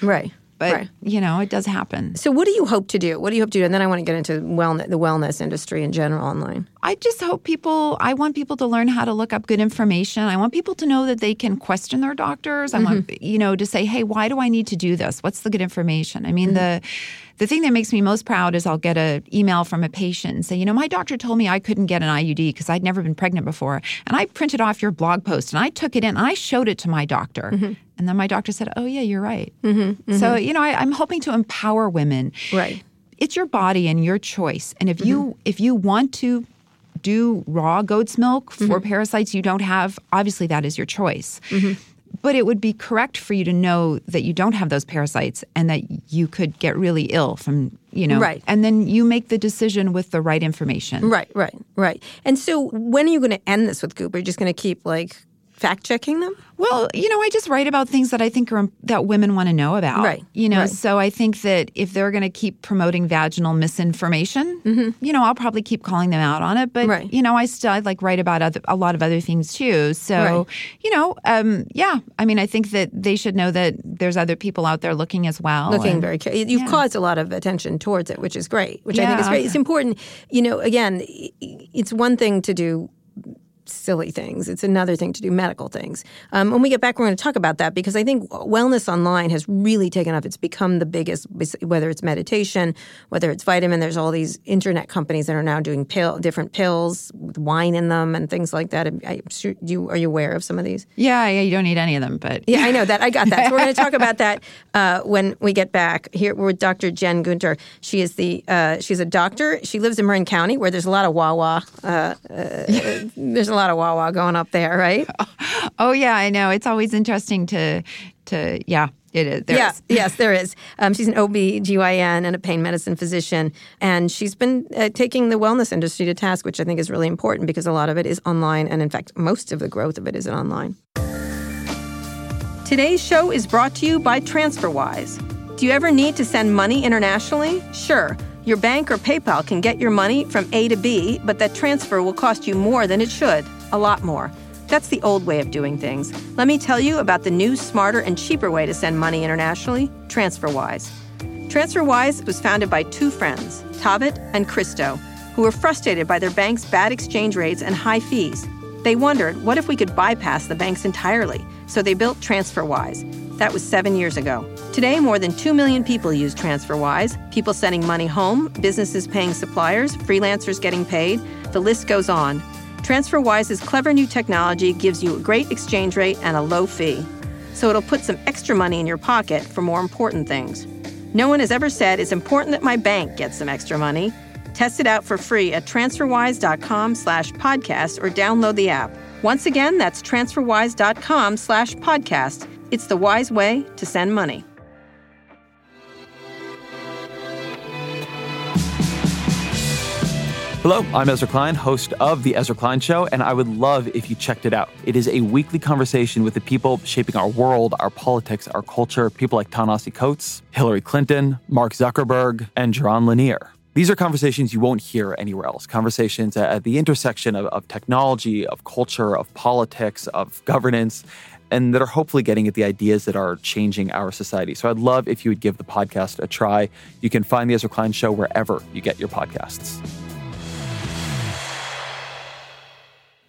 Right. but right. you know it does happen So, what do you hope to do? What do you hope to do? And then I want to get into wellness, the wellness industry in general online. i just hope people i want people to learn how to look up good information i want people to know that they can question their doctors i want you know to say hey why do i need to do this what's the good information i mean the the thing that makes me most proud is I'll get an email from a patient and say, you know, my doctor told me I couldn't get an IUD because I'd never been pregnant before. And I printed off your blog post and I took it in and I showed it to my doctor. Mm-hmm. And then my doctor said, oh, yeah, you're right. Mm-hmm, mm-hmm. So, you know, I, I'm hoping to empower women. Right. It's your body and your choice. And if you if you want to do raw goat's milk for parasites you don't have, obviously that is your choice. But it would be correct for you to know that you don't have those parasites and that you could get really ill from, you know. Right. And then you make the decision with the right information. Right. Right. Right. And so, when are you going to end this with Goop? Are you just going to keep like fact checking them? Well, you know, I just write about things that I think are that women want to know about. Right, You know, right. so I think that if they're going to keep promoting vaginal misinformation, you know, I'll probably keep calling them out on it. But Mm-hmm. Right. you know, I still I like write about other, a lot of other things too. So Right. you know, um, yeah, I mean, I think that they should know that there's other people out there looking as well. looking and- very. You've caused a lot of attention towards it, which is great. Which I think is Yeah. great. It's important. You know, again, it's one thing to do silly things. It's another thing to do medical things. Um, when we get back, we're going to talk about that because I think wellness online has really taken off. It's become the biggest, whether it's meditation, whether it's vitamin. There's all these internet companies that are now doing pill, different pills with wine in them and things like that. I, sure, you are you aware of some of these? Yeah, yeah. You don't need any of them, but yeah, I know that. I got that. So we're going to talk about that (laughs) uh, when we get back. Here we're with Dr. Jen Gunter. She is the uh, she's a doctor. She lives in Marin County, where there's a lot of Wawa. Uh, uh there's a lot of Wawa going up there, right? (laughs) Oh yeah, I know. It's always interesting to to yeah. It is. There yeah, is. yes, there is. Um, she's an OB/GYN and a pain medicine physician, and she's been uh, taking the wellness industry to task, which I think is really important because a lot of it is online, and in fact, most of the growth of it is online. Today's show is brought to you by TransferWise. Do you ever need to send money internationally? Sure. Your bank or PayPal can get your money from A to B, but that transfer will cost you more than it should, a lot more. That's the old way of doing things. Let me tell you about the new, smarter, and cheaper way to send money internationally TransferWise. TransferWise was founded by two friends, Taavet and Kristo, who were frustrated by their bank's bad exchange rates and high fees. They wondered, what if we could bypass the banks entirely? So they built TransferWise. That was seven years ago. Today, more than 2 million people use TransferWise people sending money home, businesses paying suppliers, freelancers getting paid. The list goes on. TransferWise's clever new technology gives you a great exchange rate and a low fee. So it'll put some extra money in your pocket for more important things. No one has ever said it's important that my bank gets some extra money. Test it out for free at transferwise.com slash podcast or download the app. Once again, that's transferwise.com slash podcast. It's the wise way to send money. Hello, I'm Ezra Klein, host of The Ezra Klein Show, and I would love if you checked it out. It is a weekly conversation with the people shaping our world, our politics, our culture, people like Ta-Nehisi Coates, Hillary Clinton, Mark Zuckerberg, and Jaron Lanier. These are conversations you won't hear anywhere else. Conversations at the intersection of, of technology, of culture, of politics, of governance, and that are hopefully getting at the ideas that are changing our society. So I'd love if you would give the podcast a try. You can find The Ezra Klein Show wherever you get your podcasts.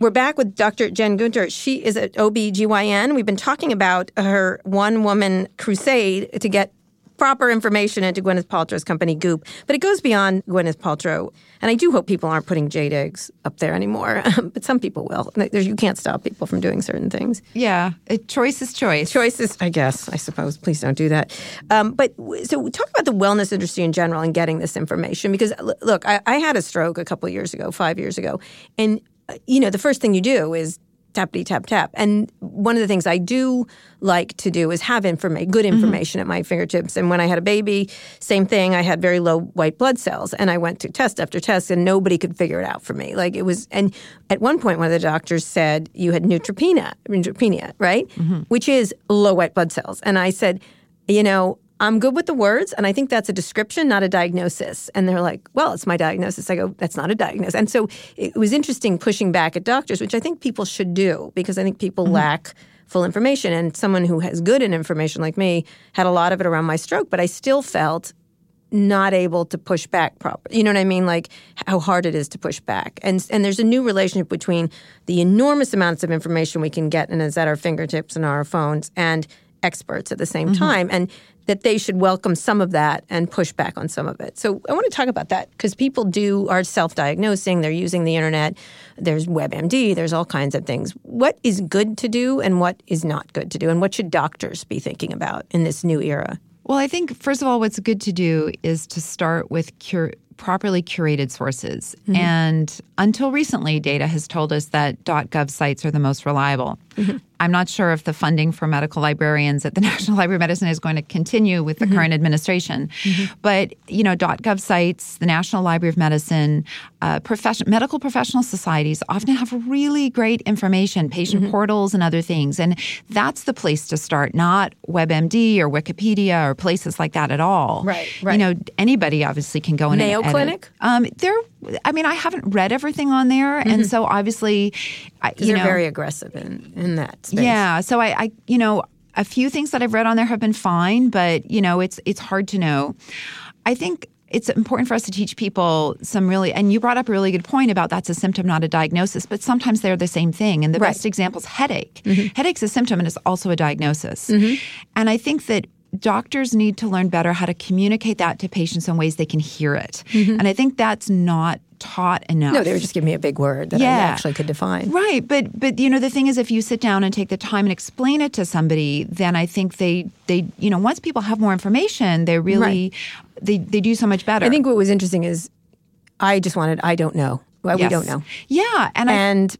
We're back with Dr. Jen Gunter. She is at OBGYN. We've been talking about her one woman crusade to get proper information into Gwyneth Paltrow's company Goop, but it goes beyond Gwyneth Paltrow. And I do hope people aren't putting jade eggs up there anymore, (laughs) but some people will. You can't stop people from doing certain things. Yeah, it, choice is choice. Choice is, I guess, I suppose. Please don't do that. Um, but so talk about the wellness industry in general and getting this information because look, I, I had a stroke a couple years ago, five years ago, and you know, the first thing you do is tappity tap tap. And one of the things I do like to do is have information, good mm-hmm. information mm-hmm. at my fingertips. And when I had a baby, same thing. I had very low white blood cells, and I went to test after test, and nobody could figure it out for me. Like it was, and at one point, one of the doctors said you had neutropenia, neutropenia, right, mm-hmm. which is low white blood cells. And I said, you know, I'm good with the words, and I think that's a description, not a diagnosis. And they're like, well, it's my diagnosis. I go, that's not a diagnosis. And so it was interesting pushing back at doctors, which I think people should do because I think people mm-hmm. lack full information. And someone who has good in information like me had a lot of it around my stroke, but I still felt not able to push back properly. You know what I mean? Like how hard it is to push back. And and there's a new relationship between the enormous amounts of information we can get and is at our fingertips and our phones and experts at the same mm-hmm. time. And that they should welcome some of that and push back on some of it. So I want to talk about that because people do are self-diagnosing, they're using the internet, there's WebMD, there's all kinds of things. What is good to do and what is not good to do and what should doctors be thinking about in this new era? Well, I think first of all what's good to do is to start with cure properly curated sources. Mm-hmm. And until recently, data has told us that .gov sites are the most reliable. Mm-hmm. I'm not sure if the funding for medical librarians at the (laughs) National Library of Medicine is going to continue with the mm-hmm. current administration. Mm-hmm. But, you know, .gov sites, the National Library of Medicine, uh, profession, medical professional societies often have really great information, patient mm-hmm. portals and other things. And that's the place to start, not WebMD or Wikipedia or places like that at all. Right, right. You know, anybody obviously can go in Mayo and Clinic? Um, there I mean, I haven't read everything on there, mm-hmm. and so obviously, I, you know, very aggressive in in that space. Yeah, so I, I, you know, a few things that I've read on there have been fine, but you know, it's it's hard to know. I think it's important for us to teach people some really, and you brought up a really good point about that's a symptom, not a diagnosis, but sometimes they're the same thing. And the Right. best example is headache. Headache's a symptom and it's also a diagnosis. And I think that doctors need to learn better how to communicate that to patients in ways they can hear it. Mm-hmm. And I think that's not taught enough. No, they were just giving me a big word that I actually could define. Right, but but you know the thing is, if you sit down and take the time and explain it to somebody, then I think they they you know once people have more information, they really they they do so much better. I think what was interesting is I just wanted, I don't know. Well, We don't know. Yeah, and I And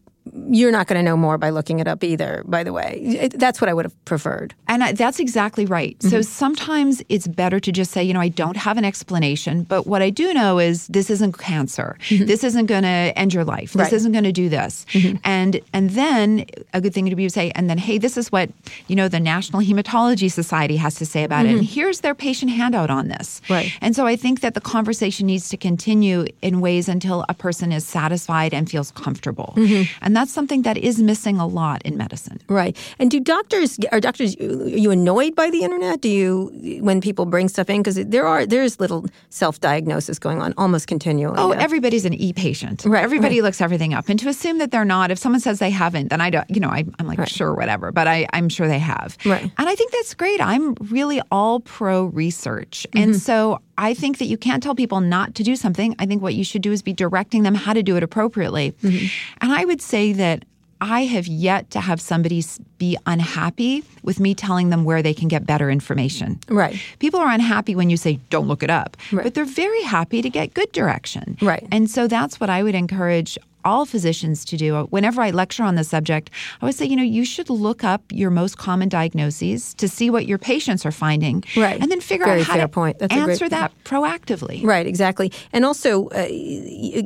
you're not going to know more by looking it up either, by the way. It, that's what I would have preferred. And I, that's exactly right. Mm-hmm. So sometimes it's better to just say, you know, I don't have an explanation, but what I do know is this isn't cancer. This isn't going to end your life. This Mm-hmm. Right. Mm-hmm. isn't going to do this. And and then a good thing to be to say, and then hey, this is what you know the National Hematology Society has to say about it. And here's their patient handout on this. Mm-hmm. Right. And so I think that the conversation needs to continue in ways until a person is satisfied and feels comfortable. Mm-hmm. And that's something that is missing a lot in medicine. Right. And do doctors are doctors are you annoyed by the internet? Do you when people bring stuff in because there are there's little self-diagnosis going on almost continually. Oh, now. everybody's an e-patient. Right, Everybody right. looks everything up, and to assume that they're not, if someone says they haven't, then I don't. You know, I, I'm like, sure, whatever. But I, I'm sure they have. Right. And I think that's great. I'm really all pro research, Mm-hmm. and so I think that you can't tell people not to do something. I think what you should do is be directing them how to do it appropriately. Mm-hmm. And I would say that. I have yet to have somebody be unhappy with me telling them where they can get better information. Right. People are unhappy when you say, don't look it up, Right. but they're very happy to get good direction. Right. And so that's what I would encourage all physicians to do. Whenever I lecture on the subject, I would say, you know, you should look up your most common diagnoses to see what your patients are finding. Right. And then figure Very out how to point. That's answer that proactively. Right, exactly. And also uh,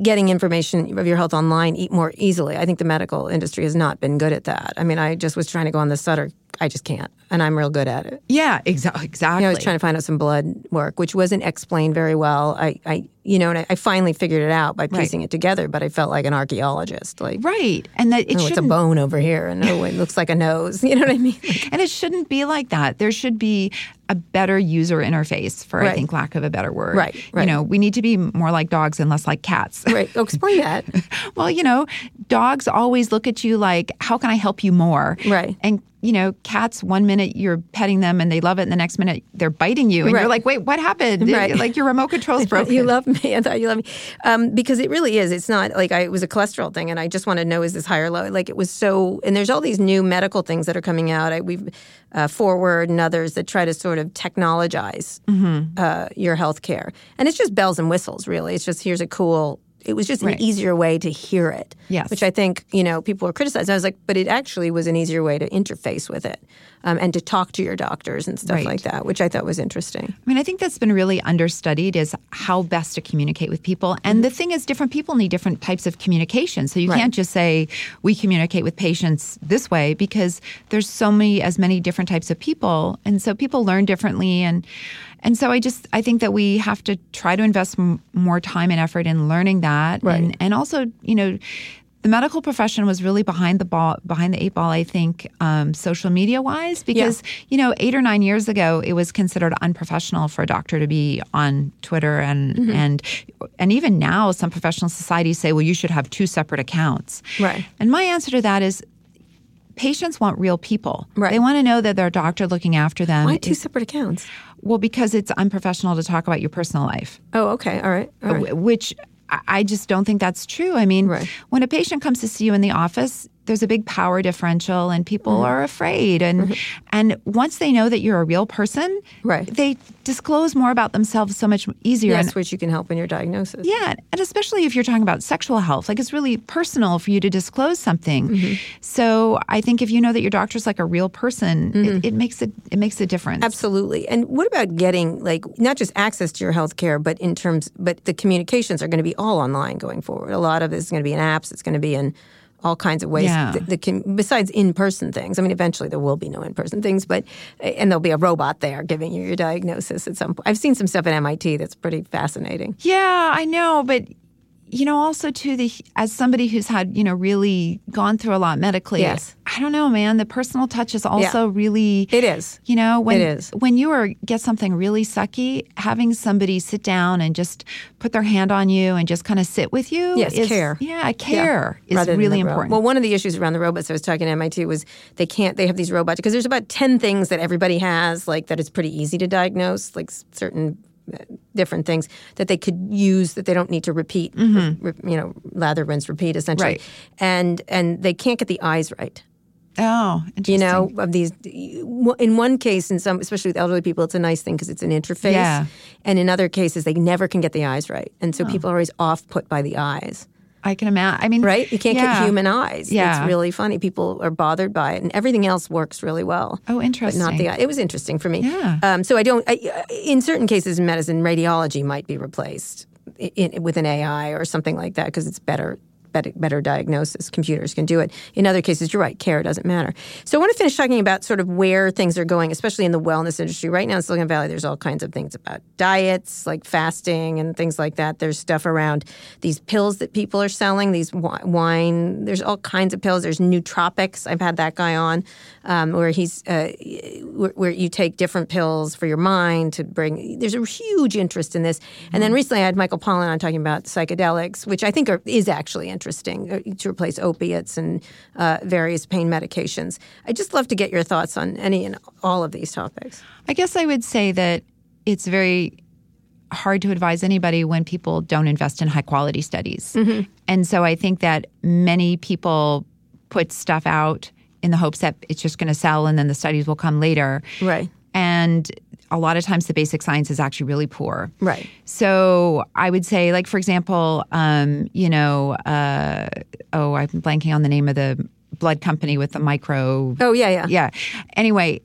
getting information of your health online more easily. I think the medical industry has not been good at that. I mean, I just was trying to go on the Sutter. I just can't. And I'm real good at it. Yeah, exa- exactly. You know, I was trying to find out some blood work, which wasn't explained very well. I, I you know, and I, I finally figured it out by piecing it together, but I felt like an archaeologist. Like, right. And that it oh, it's a bone over here, and oh, it looks like a nose. (laughs) You know what I mean? Like, (laughs) And it shouldn't be like that. There should be a better user interface, for I think lack of a better word. Right, You know, we need to be more like dogs and less like cats. right. Oh, explain that. (laughs) well, you know, dogs always look at you like, how can I help you more? Right. And you know, cats, one minute you're petting them and they love it, and the next minute they're biting you. And Right. you're like, wait, what happened? Right. Like your remote control's broken. You love me. (laughs) I thought you loved me. Um, because it really is. It's not like I, it was a cholesterol thing, and I just want to know is this high or low? Like it was so. And there's all these new medical things that are coming out. I, we've uh, Forward and others that try to sort of technologize Mm-hmm. uh, your health care, and it's just bells and whistles. Really, it's just here's a cool. It was just Right. an easier way to hear it. Yes. Which I think, you know, people were criticizing. I was like, but it actually was an easier way to interface with it um, and to talk to your doctors and stuff Right. like that, which I thought was interesting. I mean, I think that's been really understudied is how best to communicate with people. And the thing is, different people need different types of communication. So you Mm-hmm. Right. can't just say we communicate with patients this way because there's so many as many different types of people, and so people learn differently. And and so I just I think that we have to try to invest m- more time and effort in learning that, Right. and and also you know. The medical profession was really behind the ball, behind the eight ball. I think, um, social media wise, because you know, eight or nine years ago, it was considered unprofessional for a doctor to be on Twitter, and Mm-hmm. and and even now, some professional societies say, well, you should have two separate accounts. Right. And my answer to that is, patients want real people. Right. They want to know that their doctor looking after them. Why two is- separate accounts? well, because it's unprofessional to talk about your personal life Oh, okay. All right. All right. which I- just don't think that's true. I mean, Right. when a patient comes to see you in the office, there's a big power differential, and people Mm-hmm. are afraid. And and once they know that you're a real person, Right. they disclose more about themselves so much easier. Yes, And- which you can help in your diagnosis. yeah, and especially if you're talking about sexual health, like it's really personal for you to disclose something. Mm-hmm. So I think if you know that your doctor's like a real person, it, it makes it it makes a difference. Mm-hmm. Absolutely. And what about getting like not just access to your health care, but in terms but the communications are going to be all online going forward. A lot of it is going to be in apps, it's going to be in all kinds of ways Yeah. that, that can besides in-person things. I mean eventually there will be no in-person things, but eh, and there'll be a robot there giving you your diagnosis at some point. I've seen some stuff at MIT that's pretty fascinating. Yeah, I know, but you know, also too, the as somebody who's had you know really gone through a lot medically. Yes. I don't know, man. The personal touch is also really. It is. You know, when It is. when you are get something really sucky, having somebody sit down and just put their hand on you and just kind of sit with you. Yes, is, care. Yeah, care is rather really important. Well, one of the issues around the robots I was talking to MIT was they can't. They have these robots because there's about ten things that everybody has, like that it's pretty easy to diagnose, like certain different things that they could use that they don't need to repeat. re- re- you know, lather, rinse, repeat, essentially. Mm-hmm. Right. And and they can't get the eyes right. oh, You know, of these. In one case, in some, especially with elderly people, it's a nice thing because it's an interface. Yeah. And in other cases, they never can get the eyes right, and so people are always off put by the eyes. I can imagine. I mean, right? You can't yeah. get human eyes. Yeah. It's really funny. People are bothered by it, and everything else works really well. Oh, But interesting. not the eye. It was interesting for me. Yeah. Um, so I don't. I, in certain cases in medicine, radiology might be replaced in, with an AI or something like that because it's better. Better, diagnosis. Computers can do it. In other cases, you're right. Care doesn't matter. So I want to finish talking about sort of where things are going, especially in the wellness industry. Right now in Silicon Valley, there's all kinds of things about diets, like fasting and things like that. There's stuff around these pills that people are selling. These wine. There's all kinds of pills. There's nootropics. I've had that guy on, um, where he's uh, where, where you take different pills for your mind to bring. There's a huge interest in this. And then recently, I had Michael Pollan on talking about psychedelics, which I think are, is actually interesting uh, to replace opiates and uh, various pain medications. I just love to get your thoughts on any and all of these topics. I guess I would say that it's very hard to advise anybody when people don't invest in high quality studies. Mm-hmm. And so I think that many people put stuff out in the hopes that it's just going to sell and then the studies will come later. Right. And a lot of times the basic science is actually really poor. Right. So I would say, like for example, um, you know, uh, oh, I'm blanking on the name of the blood company with the micro. Oh yeah, yeah. Yeah. Anyway,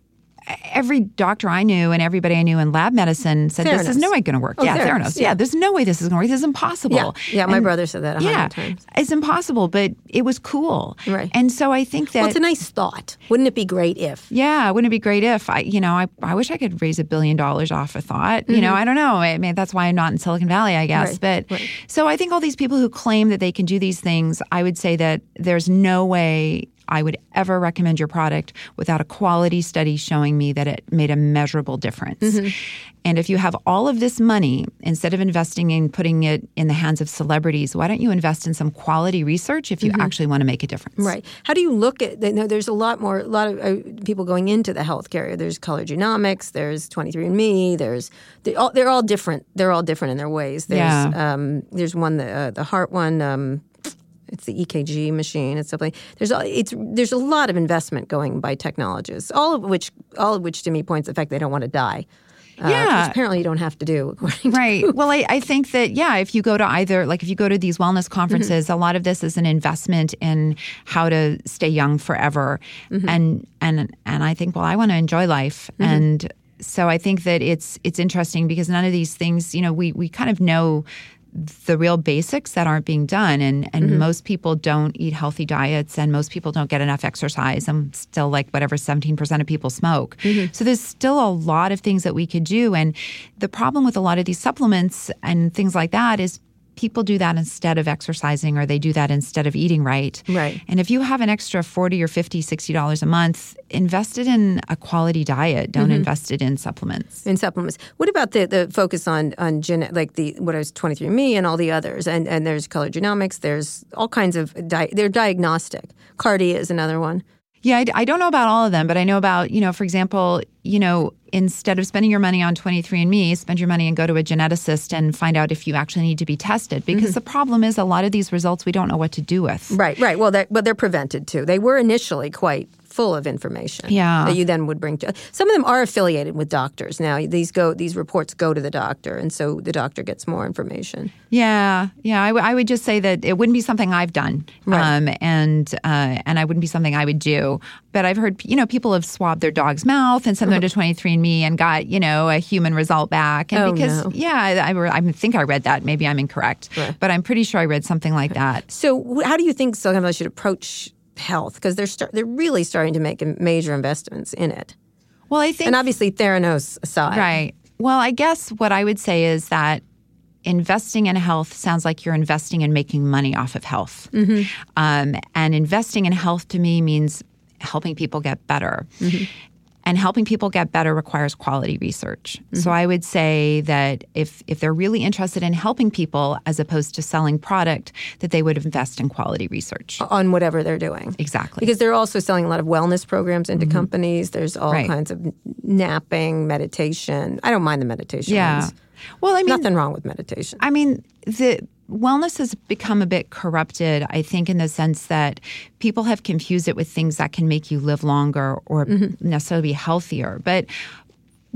every doctor I knew and everybody I knew in lab medicine said this is no way going to work. Oh, yeah, Theranos, Theranos. yeah. Yeah. there's no way this is going to work. This is impossible. Yeah, yeah. My And- brother said that Yeah, times. it's impossible, but it was cool. Right. And so I think that Well, it's a nice thought. Wouldn't it be great if? yeah, wouldn't it be great if I, you know, I, I wish I could raise a billion dollars off a thought. You know, I don't know. I mean, that's why I'm not in Silicon Valley, I guess. Mm-hmm. Right, but right. so I think all these people who claim that they can do these things, I would say that there's no way I would ever recommend your product without a quality study showing me that it made a measurable difference. Mm-hmm. And if you have all of this money, instead of investing in putting it in the hands of celebrities, why don't you invest in some quality research if you actually want to make a difference? Mm-hmm. Right. How do you look at? know, There's a lot more, a lot of uh, people going into the healthcare. area. There's Color Genomics. There's 23andMe. There's they all, they're all different. They're all different in their ways. There's Yeah. um, there's one the uh, the heart one. Um, it's the EKG machine. It's something. There's a- it's there's a lot of investment going by technologists. All of which all of which to me points to the fact they don't want to die. Uh, Yeah. which apparently you don't have to do. According to Right. Well, I, I think that, yeah, if you go to either, like if you go to these wellness conferences, Mm-hmm. a lot of this is an investment in how to stay young forever. Mm-hmm. And, and, and I think, well, I want to enjoy life. And so I think that it's, it's interesting because none of these things, you know, we, we kind of know the real basics that aren't being done and and Mm-hmm. most people don't eat healthy diets and most people don't get enough exercise and still like whatever 17% of people smoke Mm-hmm. so there's still a lot of things that we could do and the problem with a lot of these supplements and things like that is people do that instead of exercising or they do that instead of eating right Right. and if you have an extra 40 or 50 60 dollars a month invest it in a quality diet don't Mm-hmm. invest it in supplements in supplements. What about the, the focus on on gen, like the what is 23andMe and all the others? And and there's color genomics. There's all kinds of di- they're diagnostic. Kardia is another one. Yeah, I, I don't know about all of them, but I know about, you know, for example, you know, instead of spending your money on 23andMe, spend your money and go to a geneticist and find out if you actually need to be tested. Because Mm-hmm. the problem is a lot of these results we don't know what to do with. Right, right. Well, that but they're prevented too. They were initially quite full of information. Yeah. that you then would bring to. Some of them are affiliated with doctors. Now these go these reports go to the doctor, and so the doctor gets more information. Yeah, yeah. I, w- I would just say that it wouldn't be something I've done, Right. um, and uh, and I wouldn't be something I would do. But I've heard, you know, people have swabbed their dog's mouth and sent them (laughs) to 23andMe and got, you know, a human result back. And Oh, because, no. yeah, I, I, re- I think I read that. Maybe I'm incorrect, Right. but I'm pretty sure I read something like that. So, how do you think Silicon Valley should approach health? Because they're start, they're really starting to make major investments in it, Well, I think and obviously Theranos aside, Right. Well, I guess what I would say is that investing in health sounds like you're investing in making money off of health. Mm-hmm. Um, and investing in health to me means helping people get better. Mm-hmm. And helping people get better requires quality research. Mm-hmm. So I would say that if if they're really interested in helping people as opposed to selling product, that they would invest in quality research. on whatever they're doing. Exactly. Because they're also selling a lot of wellness programs into companies. There's all Right. kinds of napping, meditation. I don't mind the meditation. yeah. ones. Well, I mean, Nothing wrong with meditation. I mean, the wellness has become a bit corrupted, I think, in the sense that people have confused it with things that can make you live longer or mm-hmm. necessarily be healthier. But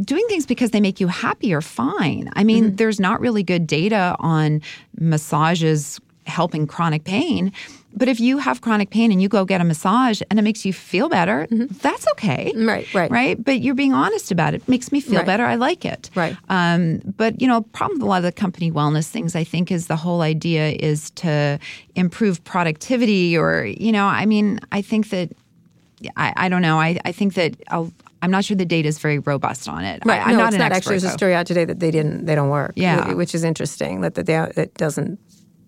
doing things because they make you happy are fine. I mean, mm-hmm. there's not really good data on massages helping chronic pain. But if you have chronic pain and you go get a massage and it makes you feel better, that's okay. Right, right. Right. But you're being honest about it. Makes me feel Right. better. I like it. Right. Um, but you know, problem with a lot of the company wellness things, I think, is the whole idea is to improve productivity, or you know, I mean, I think that I, I don't know. I, I think that I'll, I'm not sure the data is very robust on it. Right. I, am no, not it's an not. expert. Actually, there's a story out today that they didn't. They don't work. Yeah. which is interesting. That that they, it doesn't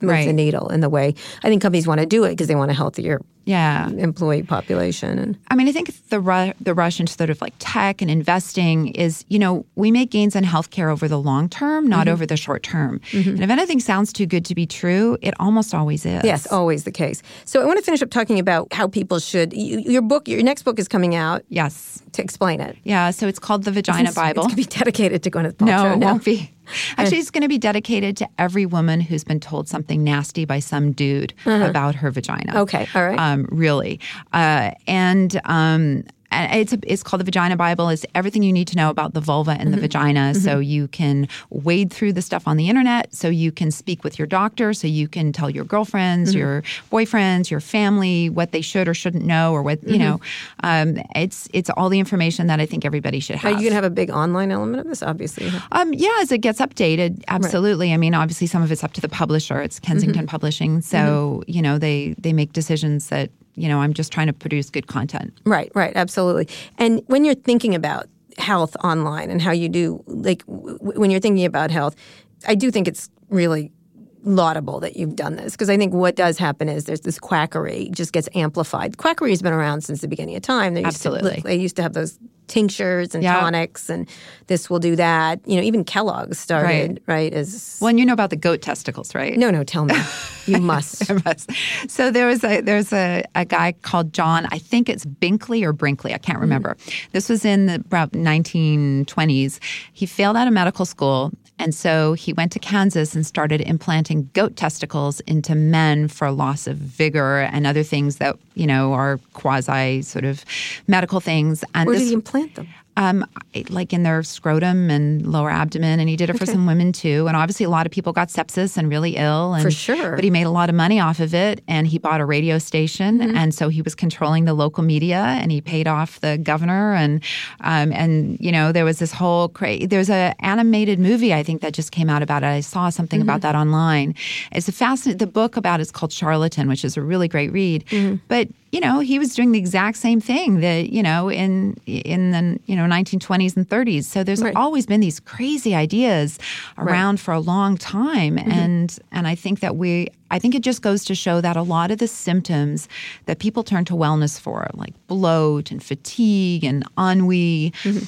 move Right. the needle in the way I think companies want to do it because they want a healthier Yeah. employee population. And I mean, I think the ru- the rush into sort of like tech and investing is, you know, we make gains in healthcare over the long term, not Mm-hmm. over the short term. And if anything sounds too good to be true, it almost always is. Yes, always the case. So I want to finish up talking about how people should. You, your book, your next book is coming out. Yes. To explain it, Yeah. So it's called the Vagina It's- Bible. It's going to be (laughs) dedicated to Gwyneth Paltrow. No, it now. won't be. (laughs) Actually, it's going to be dedicated to every woman who's been told something nasty by some dude about her vagina. Uh-huh. Okay, all right. Um, really, uh, and um, and it's a, it's called the Vagina Bible. It's everything you need to know about the vulva and Mm-hmm. the vagina, so you can wade through the stuff on the internet. So you can speak with your doctor. So you can tell your girlfriends, Mm-hmm. your boyfriends, your family what they should or shouldn't know, or what Mm-hmm. you know. Um, it's it's all the information that I think everybody should Are have. you going to have a big online element of this? Obviously. Um, yeah, as it gets updated, absolutely. I mean, obviously, some of it's up to the publisher. It's Kensington Mm-hmm. Publishing, so you know they they make decisions that you know I'm just trying to produce good content. Right, right, absolutely. And when you're thinking about health online and how you do, like w- when you're thinking about health, I do think it's really laudable that you've done this because I think what does happen is there's this quackery just gets amplified. Quackery has been around since the beginning of time. They used Absolutely. To, they used to have those tinctures and Yeah. tonics and this will do that. You know, even Kellogg's started, right, as Well, and you know about the goat testicles, right? No, no, tell me. (laughs) (laughs) You must. so there was a there's a, a guy called John. I think it's Binkley or Brinkley. I can't mm. remember. This was in the about 1920s. He failed out of medical school, and so he went to Kansas and started implanting goat testicles into men for loss of vigor and other things that you know are quasi sort of medical things. And Where this, did he implant them? Um, like in their scrotum and lower abdomen, and he did it for some women too. And obviously, a lot of people got sepsis and really ill. And, For sure. But he made a lot of money off of it, and he bought a radio station, Mm-hmm. and so he was controlling the local media, and he paid off the governor, and um, and you know there was this whole cra- there's a animated movie I think that just came out about it. I saw something about Mm-hmm. that online. It's a fascinating. The book about it's called Charlatan, which is a really great read. Mm-hmm. But you know he was doing the exact same thing that you know in in the you know 1920s and 30s. So there's Right. always been these crazy ideas around for a long time, Mm-hmm. and and I think that we. I think it just goes to show that a lot of the symptoms that people turn to wellness for, like bloat and fatigue and ennui, Mm-hmm.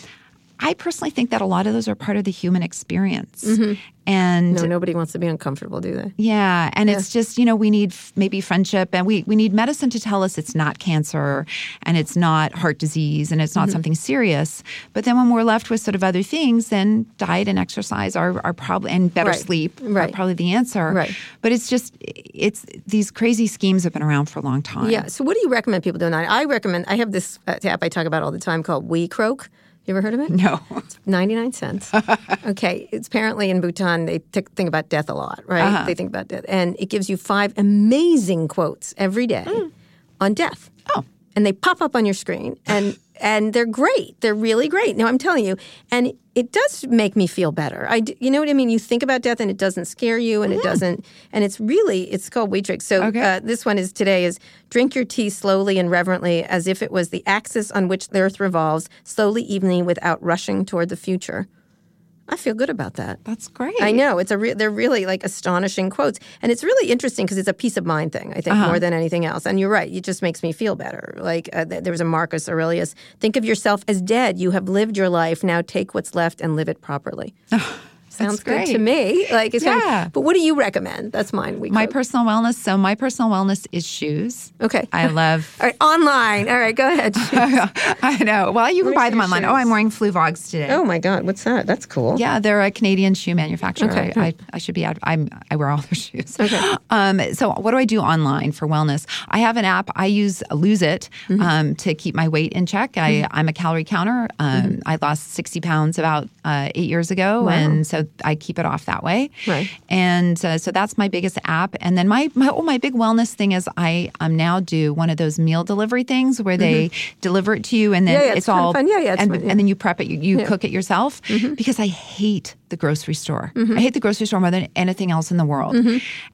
I personally think that a lot of those are part of the human experience. And Mm-hmm. No, nobody wants to be uncomfortable, do they? yeah, and it's just you know we need f- maybe friendship, and we we need medicine to tell us it's not cancer, and it's not heart disease, and it's Mm-hmm. not something serious. But then when we're left with sort of other things, then diet and exercise are are probably and better Right. sleep are Right. probably the answer. Right. But it's just it's these crazy schemes have been around for a long time. Yeah. So, what do you recommend people do? I I recommend. I have this uh, app I talk about all the time called WeCroak. You ever heard of it? No. 99 cents. (laughs) okay. It's apparently in Bhutan, they t- think about death a lot, right? Uh-huh. They think about death. And it gives you five amazing quotes every day on death. Oh. And they pop up on your screen and and they're great. They're really great. Now I'm telling you, and it does make me feel better. I, d- you know what I mean. You think about death, and it doesn't scare you, and it doesn't. And it's really, it's called WeCroak. So Okay. uh, this one is today is drink your tea slowly and reverently, as if it was the axis on which the earth revolves, slowly, evenly, without rushing toward the future. I feel good about that. That's great. I know it's a re- they're really like astonishing quotes, and it's really interesting because it's a peace of mind thing. I think Uh-huh. more than anything else. And you're right; it just makes me feel better. Like uh, th- there was a Marcus Aurelius: "Think of yourself as dead. You have lived your life. Now take what's left and live it properly." (laughs) Sounds good to me. (laughs) Like it's kind of- Yeah. but what do you recommend? That's mine. We My personal wellness. So my personal wellness is shoes. okay. I (laughs) love. All right, online. All right, go ahead. (laughs) I know. Well, you can Where's buy them online. shoes? Oh, I'm wearing Fluevogs today. oh my God, what's that? That's cool. Yeah, they're a Canadian shoe manufacturer. Okay. I, I, I should be. ad- I'm. I wear all their shoes. Okay. Um, so what do I do online for wellness? I have an app. I use Lose It Mm-hmm. um, to keep my weight in check. I, I'm a calorie counter. Um, Mm-hmm. I lost 60 pounds about uh, eight years ago, and so I keep it off that way. Right. And uh, so that's my biggest app. And then my my oh, my big wellness thing is I um, now do one of those meal delivery things where they deliver it to you, and then Mm-hmm. Yeah, yeah, it's, it's all fun. Yeah, yeah, and, fun, yeah. Mm-hmm. and then you prep it. You, you cook it yourself because I hate the grocery store. Mm-hmm. I hate the grocery store more than anything else in the world.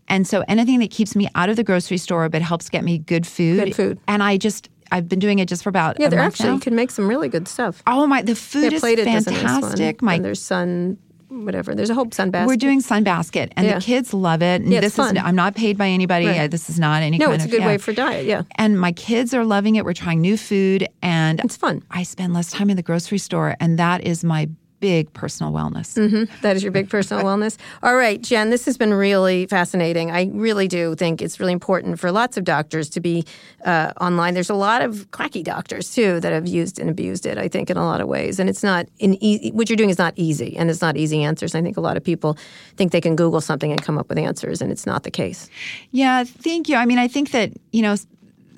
And so anything that keeps me out of the grocery store but helps get me good food. Good food. And I just I've been doing it just for about Yeah, they're actually now. you can make some really good stuff. Oh my! The food Yeah, is plated does one. fantastic. My and there's sun, whatever. There's a whole sun basket. we're doing Sunbasket, and Yeah. the kids love it. And Yeah, this fun. is I'm not paid by anybody. Right. This is not any no, it's a good yeah. way for diet. Yeah, and my kids are loving it. We're trying new food, and it's fun. I spend less time in the grocery store, and that is my big personal wellness. That is your big personal (laughs) wellness. All right, Jen, this has been really fascinating. I really do think it's really important for lots of doctors to be uh, online. There's a lot of quacky doctors too that have used and abused it. I think in a lot of ways, and it's not in easy. What you're doing is not easy, and it's not easy answers. I think a lot of people think they can Google something and come up with answers, and it's not the case. Yeah, thank you. I mean, I think that, you know, s-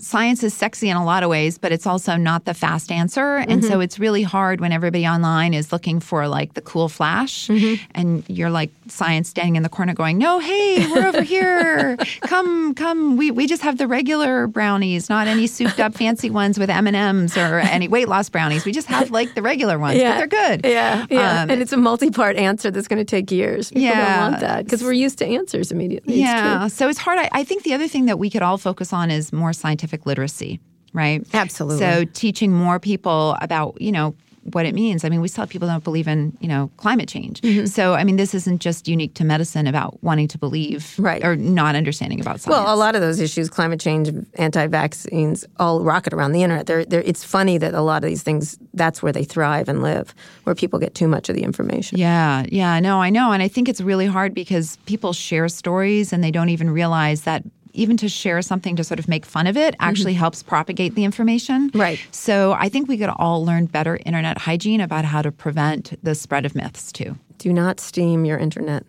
science is sexy in a lot of ways, but it's also not the fast answer. And Mm-hmm. so it's really hard when everybody online is looking for like the cool flash Mm-hmm. and you're like science standing in the corner going, "No, hey, we're over here. (laughs) Come, come. We we just have the regular brownies, not any souped up fancy ones with M&Ms or any weight loss brownies. We just have like the regular ones, but they're good." Yeah, yeah. Um, and it's a multi-part answer that's going to take years. People Yeah. don't want that because we're used to answers immediately. Yeah. true. So it's hard. I, I think the other thing that we could all focus on is more scientific literacy, right? Absolutely. So teaching more people about, you know, what it means. I mean, we still have people that don't believe in, you know, climate change. Mm-hmm. So, I mean, this isn't just unique to medicine about wanting to believe Right. or not understanding about science. Well, a lot of those issues, climate change, anti-vaccines, all rocket around the internet. They're, they're, it's funny that a lot of these things, that's where they thrive and live, where people get too much of the information. Yeah, yeah, no, I know. And I think it's really hard because people share stories and they don't even realize that even to share something to sort of make fun of it actually helps propagate the information. Mm-hmm. Right. So I think we could all learn better internet hygiene about how to prevent the spread of myths too. Do not steam your internet.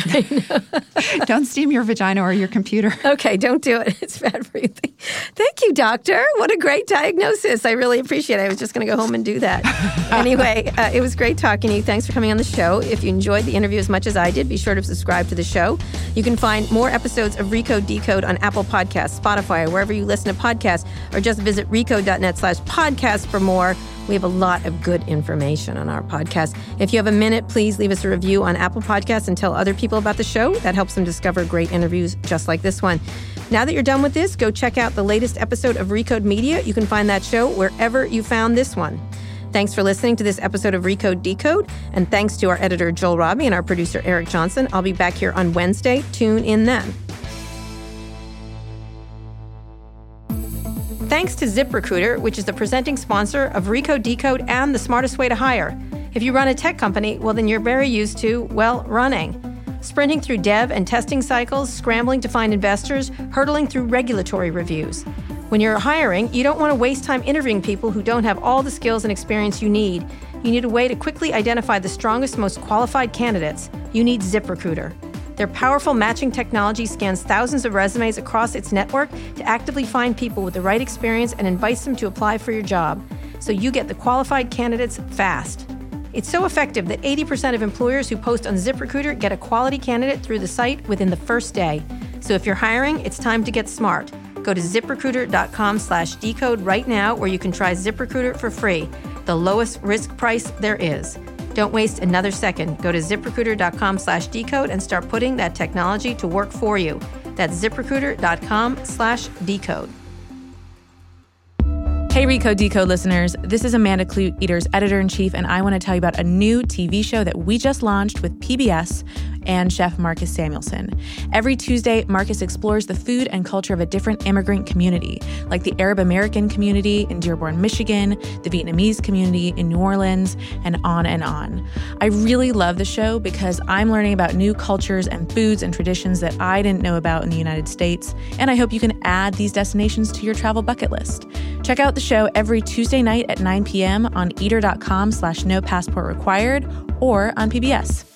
(laughs) (laughs) don't steam your vagina or your computer. (laughs) Okay, don't do it. It's bad for you. Thank you, doctor. What a great diagnosis. I really appreciate it. I was just going to go home and do that. anyway, uh, it was great talking to you. Thanks for coming on the show. If you enjoyed the interview as much as I did, be sure to subscribe to the show. You can find more episodes of Recode Decode on Apple Podcasts, Spotify, or wherever you listen to podcasts, or just visit recode.net slash podcast for more. We have a lot of good information on our podcast. If you have a minute, please leave us a review on Apple Podcasts and tell other people about the show. That helps them discover great interviews just like this one. Now that you're done with this, go check out the latest episode of Recode Media. You can find that show wherever you found this one. Thanks for listening to this episode of Recode Decode, and thanks to our editor Joel Robbie and our producer Eric Johnson. I'll be back here on Wednesday. Tune in then. Thanks to ZipRecruiter, which is the presenting sponsor of Recode Decode and the smartest way to hire. If you run a tech company, well, then you're very used to, well, running. Sprinting through dev and testing cycles, scrambling to find investors, hurtling through regulatory reviews. When you're hiring, you don't want to waste time interviewing people who don't have all the skills and experience you need. You need a way to quickly identify the strongest, most qualified candidates. You need ZipRecruiter. Their powerful matching technology scans thousands of resumes across its network to actively find people with the right experience and invites them to apply for your job. So you get the qualified candidates fast. It's so effective that 80% of employers who post on ZipRecruiter get a quality candidate through the site within the first day. So if you're hiring, it's time to get smart. Go to ziprecruiter.com slash decode right now where you can try ZipRecruiter for free, the lowest risk price there is. Don't waste another second. Go to ziprecruiter.com slash decode and start putting that technology to work for you. That's ziprecruiter.com slash decode. Hey, Recode Decode listeners. This is Amanda Kludt, Eater's editor in chief, and I want to tell you about a new TV show that we just launched with PBS and chef Marcus Samuelsson. Every Tuesday, Marcus explores the food and culture of a different immigrant community, like the Arab American community in Dearborn, Michigan, the Vietnamese community in New Orleans, and on and on. I really love the show because I'm learning about new cultures and foods and traditions that I didn't know about in the United States, and I hope you can add these destinations to your travel bucket list. Check out the show every Tuesday night at 9 p.m. on eater.com slash no passport required or on PBS.